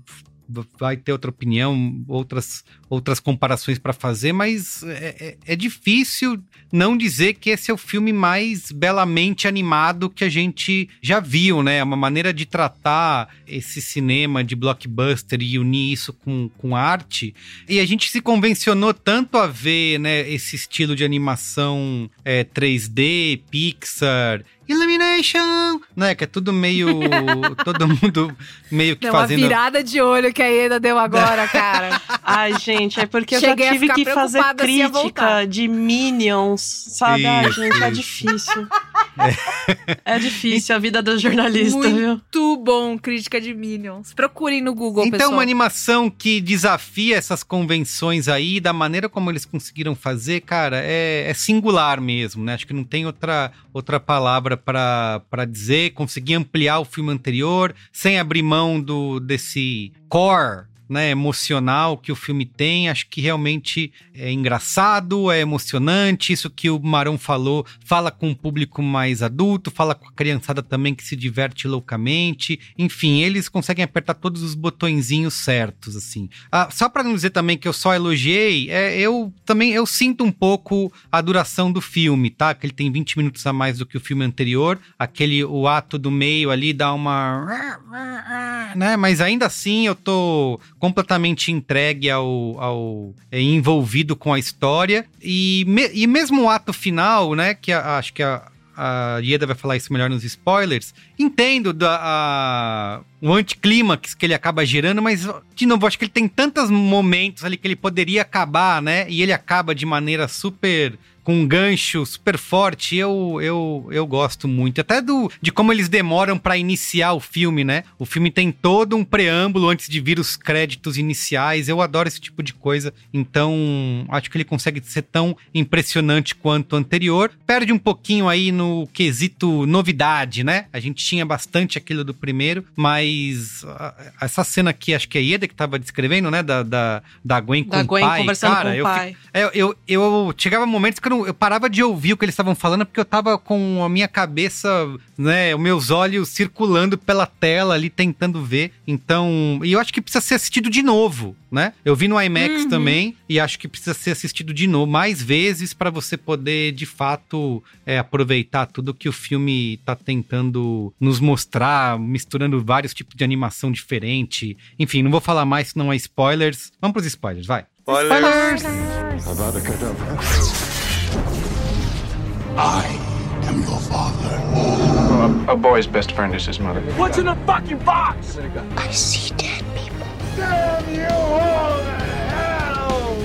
vai ter outra opinião, outras, outras comparações para fazer, mas é, é, é, difícil não dizer que esse é o filme mais belamente animado que a gente já viu, né? É uma maneira de tratar esse cinema de blockbuster e unir isso com, com arte. E a gente se convencionou tanto a ver né, esse estilo de animação é, 3D, Pixar Illumination, né? Que é tudo meio. todo mundo meio que deu fazendo. Uma virada de olho que a Eda deu agora, cara. Ai, gente, é porque Cheguei eu já tive que fazer crítica de Minions, sabe? Isso, Ai, gente, é difícil. É. é difícil a vida do jornalista, Muito viu? Muito bom, crítica de Minions. Procurem no Google, então, pessoal. uma animação que desafia essas convenções aí, da maneira como eles conseguiram fazer, cara, é, é singular mesmo, né? Acho que não tem outra, outra palavra para dizer, conseguir ampliar o filme anterior, sem abrir mão do desse core né, emocional que o filme tem. Acho que realmente é engraçado, é emocionante. Isso que o Marão falou, fala com um público mais adulto, fala com a criançada também que se diverte loucamente. Enfim, eles conseguem apertar todos os botõezinhos certos, assim. Ah, só para não dizer também que eu só elogiei, é, eu também eu sinto um pouco a duração do filme, tá? Que ele tem 20 minutos a mais do que o filme anterior. Aquele o ato do meio ali dá uma né? Mas ainda assim eu tô completamente entregue ao, ao é, envolvido com a história e, me, e mesmo o ato final, né? Que a, acho que a, a Ieda vai falar isso melhor nos spoilers. Entendo da, a, o anticlímax que ele acaba gerando, mas, de novo, acho que ele tem tantos momentos ali que ele poderia acabar, né? E ele acaba de maneira super com um gancho super forte. Eu, eu, eu gosto muito. Até do de como eles demoram para iniciar o filme, né? O filme tem todo um preâmbulo antes de vir os créditos iniciais. Eu adoro esse tipo de coisa. Então, acho que ele consegue ser tão impressionante quanto o anterior. Perde um pouquinho aí no quesito novidade, né? A gente tinha bastante aquilo do primeiro, mas essa cena aqui, acho que é a Ieda que tava descrevendo, né? Da, da, da Gwen com da Gwen o pai. conversando Cara, com o eu, pai. Eu, eu, eu chegava momentos que eu, não, eu parava de ouvir o que eles estavam falando porque eu tava com a minha cabeça, né, os meus olhos circulando pela tela ali tentando ver. Então, e eu acho que precisa ser assistido de novo, né? Eu vi no IMAX Uhum. também e acho que precisa ser assistido de novo mais vezes para você poder de fato é, aproveitar tudo que o filme tá tentando nos mostrar, misturando vários tipos de animação diferente. Enfim, não vou falar mais, senão é spoilers. Vamos pros spoilers, vai. Spoilers. Kedavra. I am your father. A, a boy's best friend is his mother. What's in the fucking box? I see dead people. Damn you all to hell!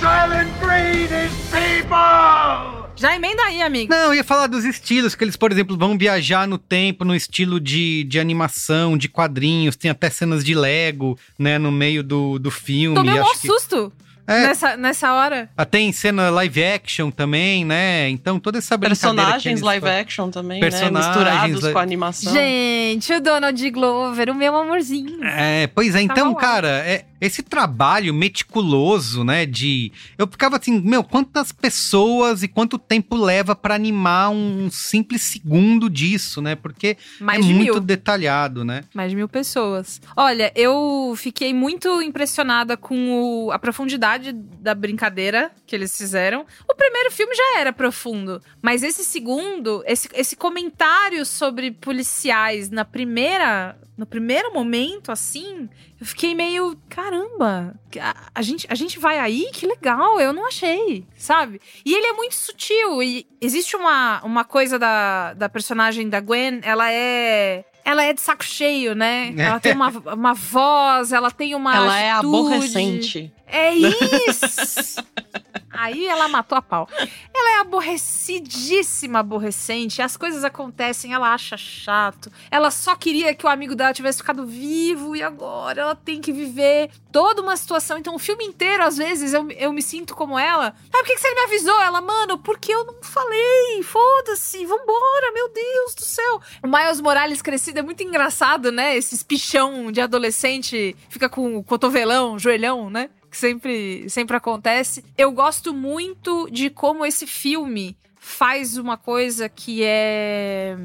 Silent breed is people! Já emenda aí, amigo. Não, eu ia falar dos estilos, que eles, por exemplo, vão viajar no tempo, no estilo de, de animação, de quadrinhos, tem até cenas de Lego, né, no meio do, do filme. Tomei um acho maior que- susto É. nessa, nessa hora. Ah, Tem cena live action também, né? Então toda essa brincadeira Personagens live fazem. action também, Personagens né? Misturados li- com a animação. Gente, o Donald Glover, o meu amorzinho. É, pois é, então, Tava lá. cara, é, esse trabalho meticuloso, né, de... Eu ficava assim, meu, quantas pessoas e quanto tempo leva pra animar um simples segundo disso, né? Porque Mais é de muito mil. detalhado, né? Mais de mil pessoas. Olha, eu fiquei muito impressionada com o- a profundidade da brincadeira que eles fizeram. O primeiro filme já era profundo, mas esse segundo, esse, esse comentário sobre policiais na primeira, no primeiro momento, assim, eu fiquei meio, caramba, a, a gente, a gente vai aí? Que legal, eu não achei, sabe? E ele é muito sutil, e existe uma, uma coisa da, da personagem da Gwen, ela é... Ela é de saco cheio, né? Ela tem uma, uma voz, ela tem uma Ela é atitude. aborrecente. É isso! Aí ela matou a pau. Ela é aborrecidíssima, aborrecente. As coisas acontecem, ela acha chato. Ela só queria que o amigo dela tivesse ficado vivo e agora ela tem que viver toda uma situação. Então, o filme inteiro, às vezes, eu, eu me sinto como ela. Ah, por que, que você me avisou? Ela, mano, porque eu não falei. Foda-se, vambora, meu Deus do céu. O Miles Morales crescido é muito engraçado, né? Esses pichão de adolescente fica com o cotovelão, joelhão, né? Que sempre, sempre acontece. Eu gosto muito de como esse filme faz uma coisa que é.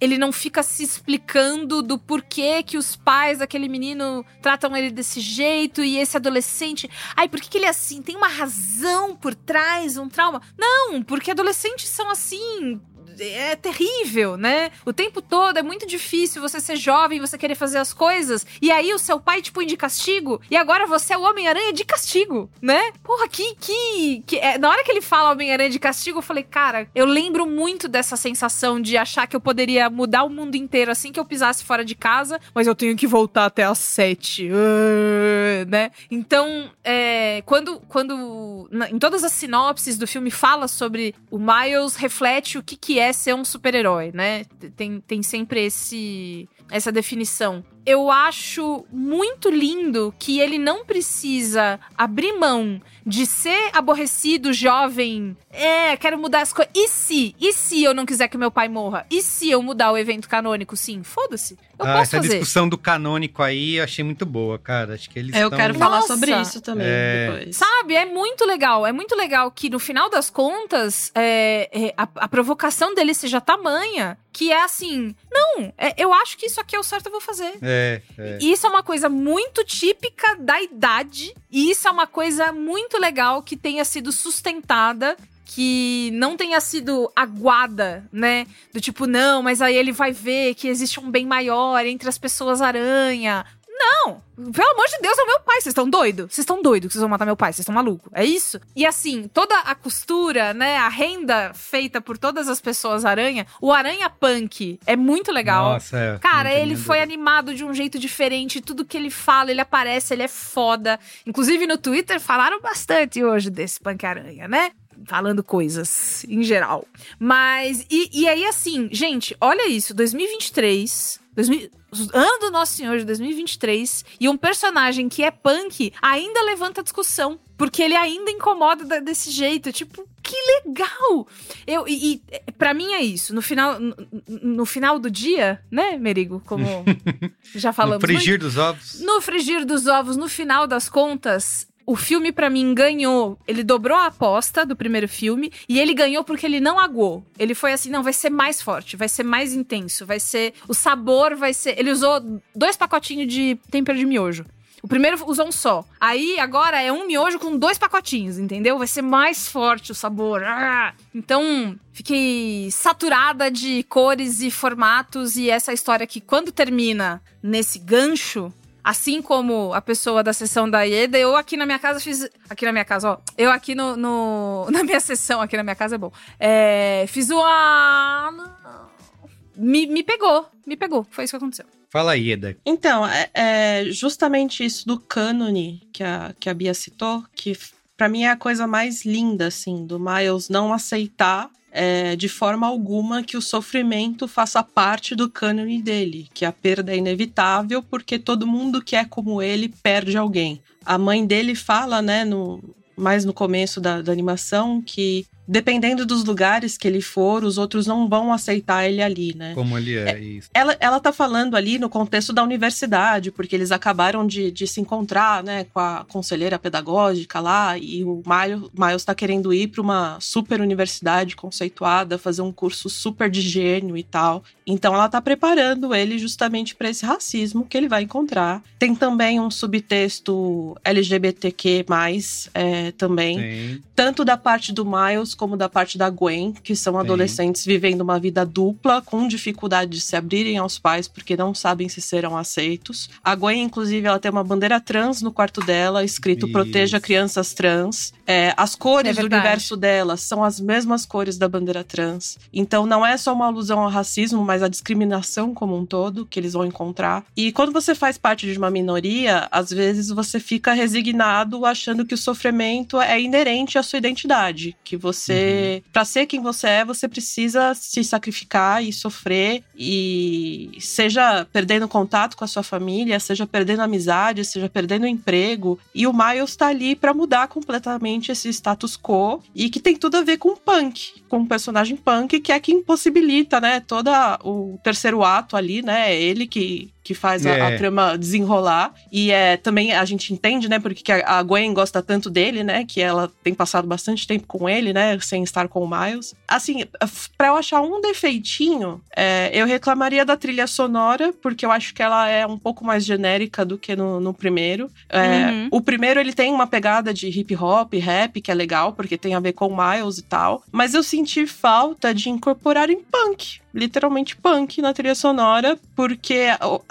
Ele não fica se explicando do porquê que os pais daquele menino tratam ele desse jeito e esse adolescente. Ai, por que, que ele é assim? Tem uma razão por trás, um trauma? Não, porque adolescentes são assim é terrível, né? O tempo todo é muito difícil você ser jovem, você querer fazer as coisas, e aí o seu pai te põe de castigo, e agora você é o Homem-Aranha de castigo, né? Porra, que. que, que é, na hora que ele fala Homem-Aranha de castigo, eu falei, cara, eu lembro muito dessa sensação de achar que eu poderia mudar o mundo inteiro assim que eu pisasse fora de casa, mas eu tenho que voltar até às sete, uh, né? Então, é, quando, quando na- em todas as sinopses do filme fala sobre o Miles reflete o que, que é ser um super-herói, né? Tem, tem sempre esse essa definição. Eu acho muito lindo que ele não precisa abrir mão de ser aborrecido, jovem. É, quero mudar as coisas. E se? E se eu não quiser que meu pai morra? E se eu mudar o evento canônico? Sim, foda-se. Eu Ah, posso essa fazer. discussão do canônico aí eu achei muito boa, cara. Acho que eles Eu tão- quero falar Nossa. sobre isso também É. depois. Sabe, é muito legal. É muito legal que no final das contas é, é, a, a provocação dele seja tamanha que é assim: não, é, eu acho que isso aqui é o certo, eu vou fazer. É, é. E Isso é uma coisa muito típica da idade, e isso é uma coisa muito legal que tenha sido sustentada. Que não tenha sido aguada, né? Do tipo, não, mas aí ele vai ver que existe um bem maior entre as pessoas aranha. Não! Pelo amor de Deus, é o meu pai. Vocês estão doidos? Vocês estão doidos que vocês vão matar meu pai? Vocês estão malucos? É isso? E assim, toda a costura, né? A renda feita por todas as pessoas aranha. O aranha punk é muito legal. Nossa, é. Cara, ele lindo. foi animado de um jeito diferente. Tudo que ele fala, ele aparece, ele é foda. Inclusive no Twitter falaram bastante hoje desse Punk Aranha, né? Falando coisas em geral. Mas, e, e aí assim, gente, olha isso: 2023. 2000, ano do Nosso Senhor de 2023 e um personagem que é punk ainda levanta discussão. Porque ele ainda incomoda da- desse jeito. Tipo, que legal! Eu, e, e para mim é isso. No final, no, no final do dia, né, Merigo? Como já No falamos. frigir muito. dos ovos. No frigir dos ovos, no final das contas, o filme pra mim ganhou. Ele dobrou a aposta do primeiro filme e ele ganhou porque ele não aguou. Ele foi assim, não, vai ser mais forte, vai ser mais intenso, vai ser o sabor vai ser. Ele usou dois pacotinhos de tempero de miojo. O primeiro usou um só. Aí agora é um miojo com dois pacotinhos, entendeu? Vai ser mais forte o sabor. Ah! Então, fiquei saturada de cores e formatos e essa história que quando termina nesse gancho, Assim como a pessoa da sessão da Ieda, eu aqui na minha casa fiz. Aqui na minha casa, ó. Eu aqui no. no- na minha sessão, aqui na minha casa é bom. É, fiz uma. Me, me pegou, me pegou. Foi isso que aconteceu. Fala aí, Eda. Então, é, é justamente isso do cânone que a, que a Bia citou, que pra mim é a coisa mais linda, assim, do Miles não aceitar é, de forma alguma que o sofrimento faça parte do cânone dele, que a perda é inevitável porque todo mundo que é como ele perde alguém. A mãe dele fala, né, no, mais no começo da, da animação, que dependendo dos lugares que ele for, os outros não vão aceitar ele ali, né? Como ele é, isso. Ela, ela tá falando ali no contexto da universidade, porque eles acabaram de, de se encontrar, né, com a conselheira pedagógica lá, e o Miles, Miles tá querendo ir para uma super universidade conceituada, fazer um curso super de gênio e tal. Então ela tá preparando ele justamente para esse racismo que ele vai encontrar. Tem também um subtexto LGBTQ+, é, também Tem. tanto da parte do Miles como da parte da Gwen, que são adolescentes vivendo uma vida dupla, com dificuldade de se abrirem aos pais porque não sabem se serão aceitos. A Gwen, inclusive, ela tem uma bandeira trans no quarto dela, escrito Isso. Proteja Crianças Trans. É, as cores É do universo dela são as mesmas cores da bandeira trans. Então não é só uma alusão ao racismo, mas à discriminação como um todo que eles vão encontrar. E quando você faz parte de uma minoria, às vezes você fica resignado achando que o sofrimento é inerente à sua identidade, que você, Pra ser quem você é, você precisa se sacrificar e sofrer. E seja perdendo contato com a sua família, seja perdendo amizade, seja perdendo emprego, e o Miles tá ali pra mudar completamente esse status quo e que tem tudo a ver com punk, com um personagem punk que é que impossibilita, né, todo o terceiro ato ali, né, ele que que faz a, a É. trama desenrolar. E é também a gente entende, né, porque que a a Gwen gosta tanto dele, né, que ela tem passado bastante tempo com ele, né, sem estar com o Miles. Assim, pra eu achar um defeitinho, é, eu reclamaria da trilha sonora, porque eu acho que ela é um pouco mais genérica do que no, no primeiro. É, Uhum. O primeiro ele tem uma pegada de hip hop, rap, que é legal, porque tem a ver com o Miles e tal. Mas eu senti falta de incorporarem punk literalmente punk na trilha sonora, porque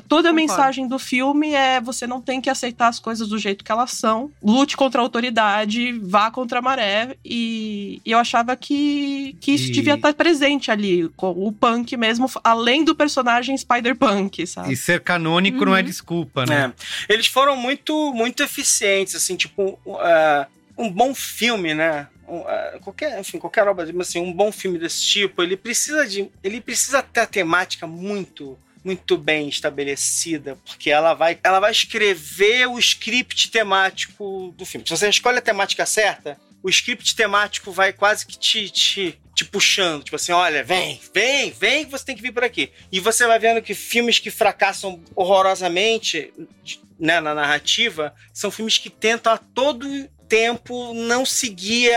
toda a Concordo. mensagem do filme é você não tem que aceitar as coisas do jeito que elas são, lute contra a autoridade, vá contra a maré, e, e eu achava que, que isso E- devia estar presente ali, com o punk mesmo, além do personagem Spider-Punk, sabe? E ser canônico não é Uhum. desculpa, né? É. Eles foram muito, muito eficientes, assim, tipo, uh, um bom filme, né? Uh, qualquer, enfim, qualquer obra, assim, um bom filme desse tipo, ele precisa de, ele precisa ter a temática muito muito bem estabelecida, porque ela vai, ela vai escrever o script temático do filme. Se você escolhe a temática certa, o script temático vai quase que te, te, te puxando. Tipo assim, olha, vem, vem, vem, você tem que vir por aqui. E você vai vendo que filmes que fracassam horrorosamente né, na narrativa são filmes que tentam a todo tempo não seguir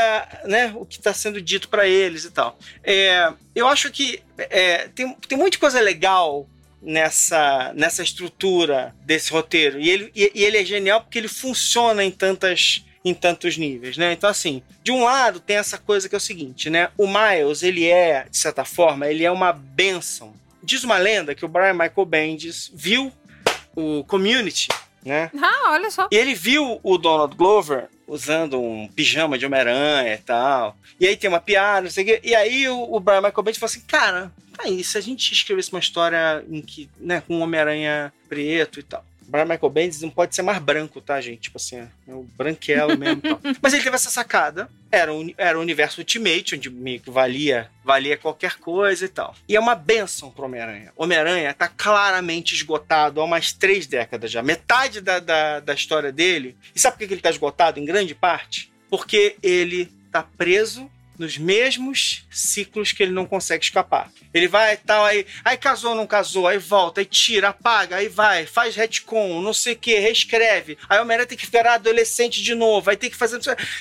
né, o que está sendo dito para eles e tal. É, eu acho que é, tem, tem muita coisa legal nessa, nessa estrutura desse roteiro. E ele, e, e ele é genial porque ele funciona em tantas em tantos níveis, né? Então, assim, de um lado tem essa coisa que é o seguinte, né? O Miles, ele é, de certa forma, ele é uma benção. Diz uma lenda que o Brian Michael Bendis viu o Community, né? Ah, olha só. E ele viu o Donald Glover usando um pijama de Homem-Aranha e tal. E aí tem uma piada, não sei o quê. E aí o, o Brian Michael Bendis falou assim, cara, tá aí, se a gente escrevesse uma história em que, né, com um Homem-Aranha preto e tal. Brian Michael Bendis não pode ser mais branco, tá, gente? Tipo assim, é o branquelo mesmo. Mas ele teve essa sacada. Era um, era um universo Ultimate, onde meio que valia, valia qualquer coisa e tal. E é uma benção pro Homem-Aranha. Homem-Aranha tá claramente esgotado há umas três décadas já. Metade da, da, da história dele. E sabe por que ele tá esgotado, em grande parte? Porque ele tá preso nos mesmos ciclos que ele não consegue escapar. Ele vai tal, aí, aí casou, não casou, aí volta, aí tira, apaga, aí vai, faz retcon, não sei o que, reescreve. Aí o Homem-Aranha tem que virar adolescente de novo, aí tem que fazer.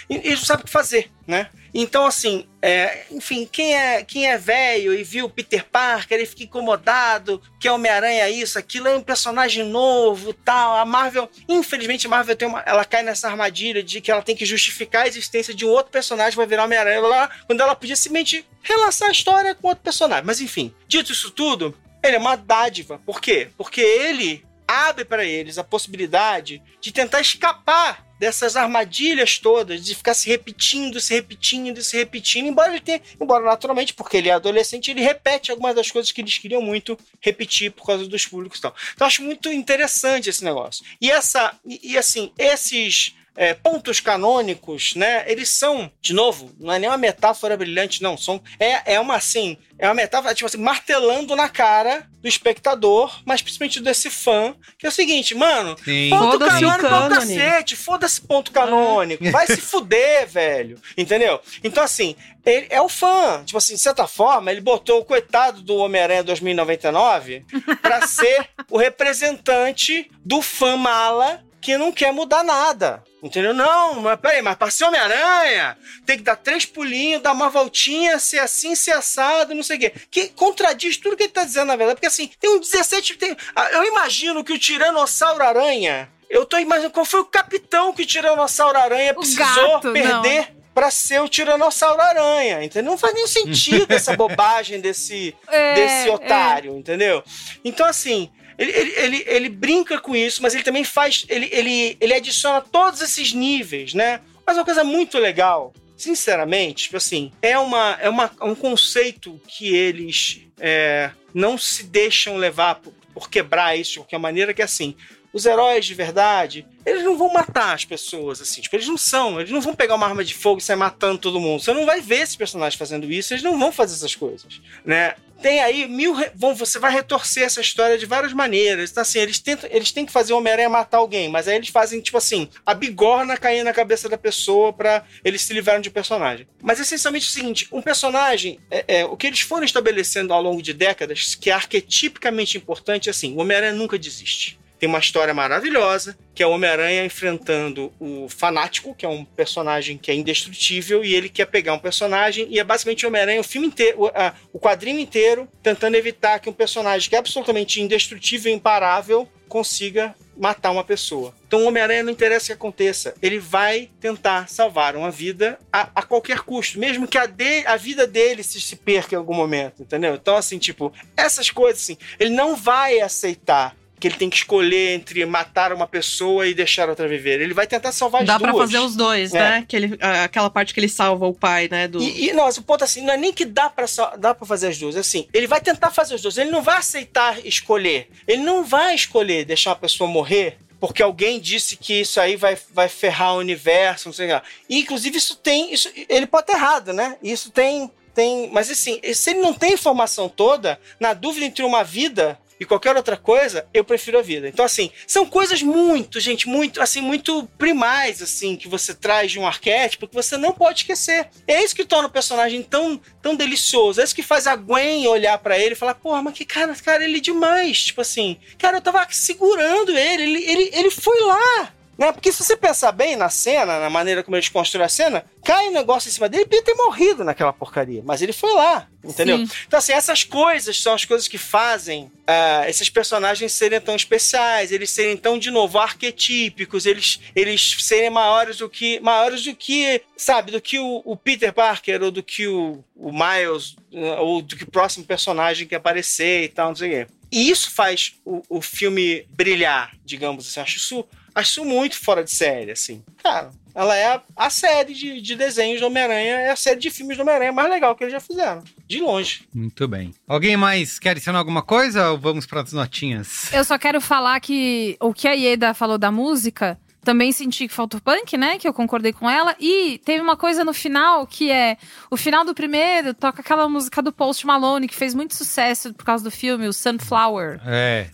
Ele não sabe o que fazer, né? Então, assim, é, enfim, quem é quem é velho e viu Peter Parker, ele fica incomodado, que é Homem-Aranha isso, aquilo é um personagem novo, tal. A Marvel, infelizmente, a Marvel tem uma, ela cai nessa armadilha de que ela tem que justificar a existência de um outro personagem para virar Homem-Aranha lá, quando ela podia simplesmente relançar a história com outro personagem. Mas enfim, dito isso tudo, ele é uma dádiva. Por quê? Porque ele abre para eles a possibilidade de tentar escapar dessas armadilhas todas, de ficar se repetindo, se repetindo, se repetindo, embora ele tenha, embora naturalmente, porque ele é adolescente, ele repete algumas das coisas que eles queriam muito repetir por causa dos públicos e tal. Então acho muito interessante esse negócio. E essa, e, e assim, esses é, pontos canônicos, né? Eles são, de novo, não é nem uma metáfora brilhante, não. São, é, é uma assim, é uma metáfora, tipo assim, martelando na cara do espectador, mas principalmente desse fã, que é o seguinte, mano, Sim. ponto canônico é o cacete, foda-se ponto canônico, vai se fuder, velho, entendeu? Então, assim, ele é o fã, tipo assim, de certa forma, ele botou o coitado do Homem-Aranha 2099 pra ser o representante do fã mala que não quer mudar nada. Entendeu? Não, mas peraí, mas pra ser Homem-Aranha, tem que dar três pulinhos, dar uma voltinha, ser assim, ser assado, não sei o quê. Que contradiz tudo que ele tá dizendo, na verdade. Porque assim, tem um 17. Tem, ah, eu imagino que o Tiranossauro Aranha. Eu tô imaginando qual foi o capitão que o Tiranossauro Aranha O precisou gato, perder pra ser o Tiranossauro Aranha, entendeu? Não faz nenhum sentido essa bobagem desse, É, desse otário, entendeu? Então, assim, ele, ele, ele, ele brinca com isso, mas ele também faz. Ele, ele, ele adiciona todos esses níveis, né? Mas uma coisa muito legal, sinceramente, tipo assim, é, uma, é uma, um conceito que eles é, não se deixam levar por, por quebrar isso de qualquer maneira, que é assim. Os heróis de verdade, eles não vão matar as pessoas, assim. Tipo, eles não são. Eles não vão pegar uma arma de fogo e sair matando todo mundo. Você não vai ver esses personagens fazendo isso. Eles não vão fazer essas coisas, né? Tem aí mil. re- Vão, você vai retorcer essa história de várias maneiras. Então, assim, eles, tentam, eles têm que fazer o Homem-Aranha matar alguém, mas aí eles fazem, tipo assim, a bigorna cair na cabeça da pessoa pra eles se livrarem de um personagem. Mas essencialmente é o seguinte: um personagem, é, é, o que eles foram estabelecendo ao longo de décadas, que é arquetipicamente importante, é assim: o Homem-Aranha nunca desiste. Tem uma história maravilhosa, que é o Homem-Aranha enfrentando o Fanático, que é um personagem que é indestrutível, e ele quer pegar um personagem, e é basicamente o Homem-Aranha o filme inteiro, o, quadrinho inteiro, tentando evitar que um personagem que é absolutamente indestrutível e imparável consiga matar uma pessoa. Então o Homem-Aranha não interessa o que aconteça, ele vai tentar salvar uma vida a, a qualquer custo, mesmo que a, de- a vida dele se, se perca em algum momento, entendeu? Então, assim, tipo, essas coisas, assim, ele não vai aceitar que ele tem que escolher entre matar uma pessoa e deixar outra viver. Ele vai tentar salvar as Dá duas. pra fazer os dois, É. né? Que ele, a- aquela parte que ele salva o pai, né? Do... E, e, não, o ponto assim, não é nem que dá pra, só- dá pra fazer as duas. Assim, ele vai tentar fazer as duas. Ele não vai aceitar escolher. Ele não vai escolher deixar uma pessoa morrer porque alguém disse que isso aí vai, vai ferrar o universo, não sei o que lá. E, inclusive, isso tem. Isso, ele pode estar errado, né? Isso tem. tem mas assim, se ele não tem a informação toda, na dúvida entre uma vida e qualquer outra coisa, eu prefiro a vida. Então, assim, são coisas muito, gente, muito, assim, muito primais, assim, que você traz de um arquétipo que você não pode esquecer. É isso que torna o personagem tão, tão delicioso. É isso que faz a Gwen olhar para ele e falar, porra, mas que cara, cara, ele é demais. Tipo assim, cara, eu tava segurando ele, ele, ele, ele foi lá. Né? Porque se você pensar bem na cena, na maneira como eles constroem a cena, cai um negócio em cima dele, ele podia ter morrido naquela porcaria. Mas ele foi lá, entendeu? Sim. Então, assim, essas coisas são as coisas que fazem uh, esses personagens serem tão especiais, eles serem tão, de novo, arquetípicos, eles, eles serem maiores do que, maiores do que, sabe, do que o, o Peter Parker, ou do que o, o Miles, ou do que o próximo personagem que aparecer e tal, não sei o quê. E isso faz o, o filme brilhar, digamos assim. Acho isso acho muito fora de série, assim. Cara, ela é a, a série de, de desenhos do Homem-Aranha, é a série de filmes do Homem-Aranha mais legal que eles já fizeram. De longe. Muito bem. Alguém mais quer adicionar alguma coisa ou vamos para as notinhas? Eu só quero falar que o que a Ieda falou da música também senti que faltou punk, né? Que eu concordei com ela. E teve uma coisa no final que é. O final do primeiro toca aquela música do Post Malone, que fez muito sucesso por causa do filme, o Sunflower. É.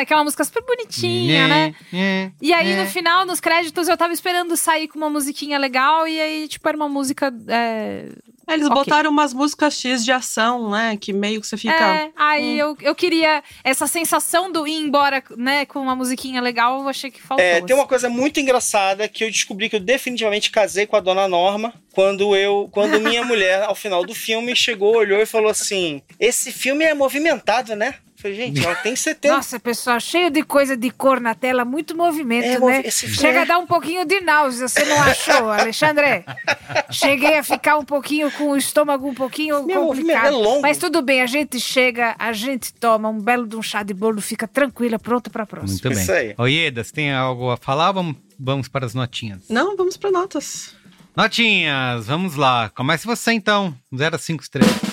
aquela música super bonitinha, né? e aí, no final, nos créditos, eu tava esperando sair com uma musiquinha legal. E aí, tipo, era uma música. É, eles okay. botaram umas músicas X de ação, né? Que meio que você fica. É, aí hum. eu, eu queria essa sensação do ir embora, né, com uma musiquinha legal, eu achei que faltou. É, tem uma coisa muito engraçada que eu descobri que eu definitivamente casei com a dona Norma quando eu. Quando minha mulher, ao final do filme, chegou, olhou e falou assim: Esse filme é movimentado, né? Falei, gente, ela tem 70. Nossa, pessoal, cheio de coisa de cor na tela, muito movimento, é, né? Chega é... a dar um pouquinho de náusea, você não achou, Alexandre? Cheguei a ficar um pouquinho com o estômago um pouquinho Meu complicado. É longo. Mas tudo bem, a gente chega, a gente toma um belo de um chá de bolo, fica tranquila, pronto pra próxima. Muito bem. Isso aí. Oieda, você tem algo a falar? Vamos, vamos para as notinhas. Não, vamos para notas. Notinhas, vamos lá. Comece você então. 0 a 5 estrelas.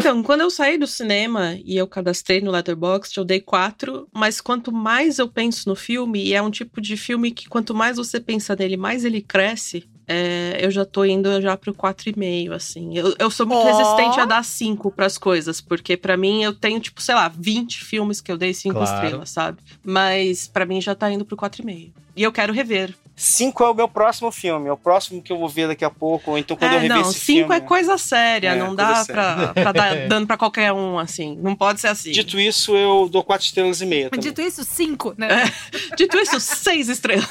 Então, quando eu saí do cinema e eu cadastrei no Letterboxd, eu dei quatro, mas quanto mais eu penso no filme, e é um tipo de filme que quanto mais você pensa nele, mais ele cresce, é, eu já tô indo já pro 4,5, assim. Eu, eu sou muito oh. resistente a dar 5 pras coisas, porque para mim eu tenho, tipo, sei lá, 20 filmes que eu dei 5 claro. estrelas, sabe? Mas para mim já tá indo pro 4,5. E eu quero rever. 5 é o meu próximo filme, é o próximo que eu vou ver daqui a pouco, ou então quando é, eu rever não, esse filme. 5 é coisa séria, é, não dá pra, pra dar dando pra qualquer um, assim. Não pode ser assim. Dito isso, eu dou 4 estrelas e meia. Mas dito isso, 5, né? É. Dito isso, 6 estrelas.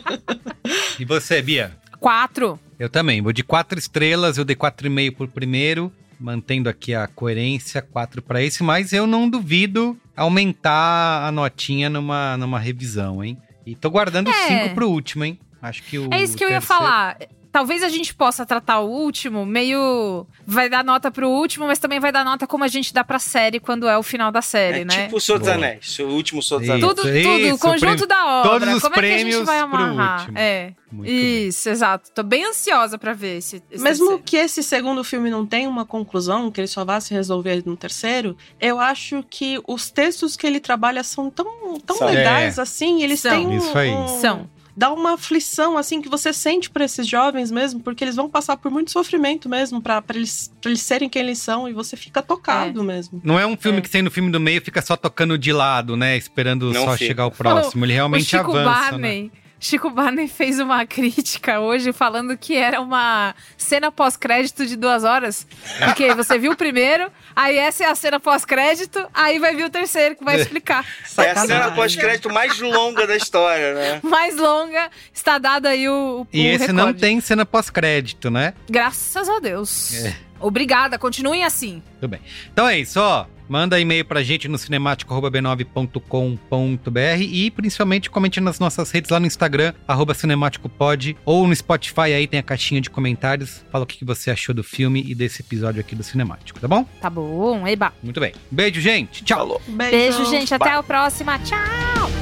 e você, Bia? 4. Eu também, vou de 4 estrelas, eu dei 4,5 por primeiro mantendo aqui a coerência, 4 para esse, mas eu não duvido aumentar a notinha numa, numa revisão, hein? E tô guardando 5 é. pro último, hein? Acho que o. É isso que eu ia falar. Talvez a gente possa tratar o último meio. Vai dar nota pro último, mas também vai dar nota como a gente dá pra série quando é o final da série, é, né? Tipo o Senhor dos Anéis, o último Senhor dos Anéis. Tudo, tudo, isso, o conjunto da obra. Todos os como prêmios é que a gente vai amarrar? É. Muito isso, bem. exato. Tô bem ansiosa para ver esse, esse Mesmo terceiro. que esse segundo filme não tenha uma conclusão, que ele só vá se resolver no terceiro, eu acho que os textos que ele trabalha são tão, tão legais é. assim, eles são. têm um, Isso aí. Um, são dá uma aflição, assim, que você sente para esses jovens mesmo, porque eles vão passar por muito sofrimento mesmo, para eles, pra eles serem quem eles são, e você fica tocado é. mesmo. Não é um filme é. que tem no filme do meio fica só tocando de lado, né? Esperando Não só fica. chegar o próximo. Ele realmente o Chico avança. Né? Barney. Né? Chico Barney fez uma crítica hoje falando que era uma cena pós-crédito de duas horas. Porque você viu o primeiro, aí essa é a cena pós-crédito, aí vai vir o terceiro que vai explicar. É a cena pós-crédito mais longa da história, né? Mais longa, está dado aí o, o E esse recorde. não tem cena pós-crédito, né? Graças a Deus. É. Obrigada, continuem assim. Tudo bem. Então é isso, ó. Manda e-mail pra gente no cinemático.b9.com.br e principalmente comente nas nossas redes lá no Instagram, arroba cinemáticopod, ou no Spotify, aí tem a caixinha de comentários. Fala o que você achou do filme e desse episódio aqui do Cinemático, tá bom? Tá bom, eba. Muito bem. Beijo, gente. Tchau. Beijo, Beijo gente. Até a próxima. Tchau.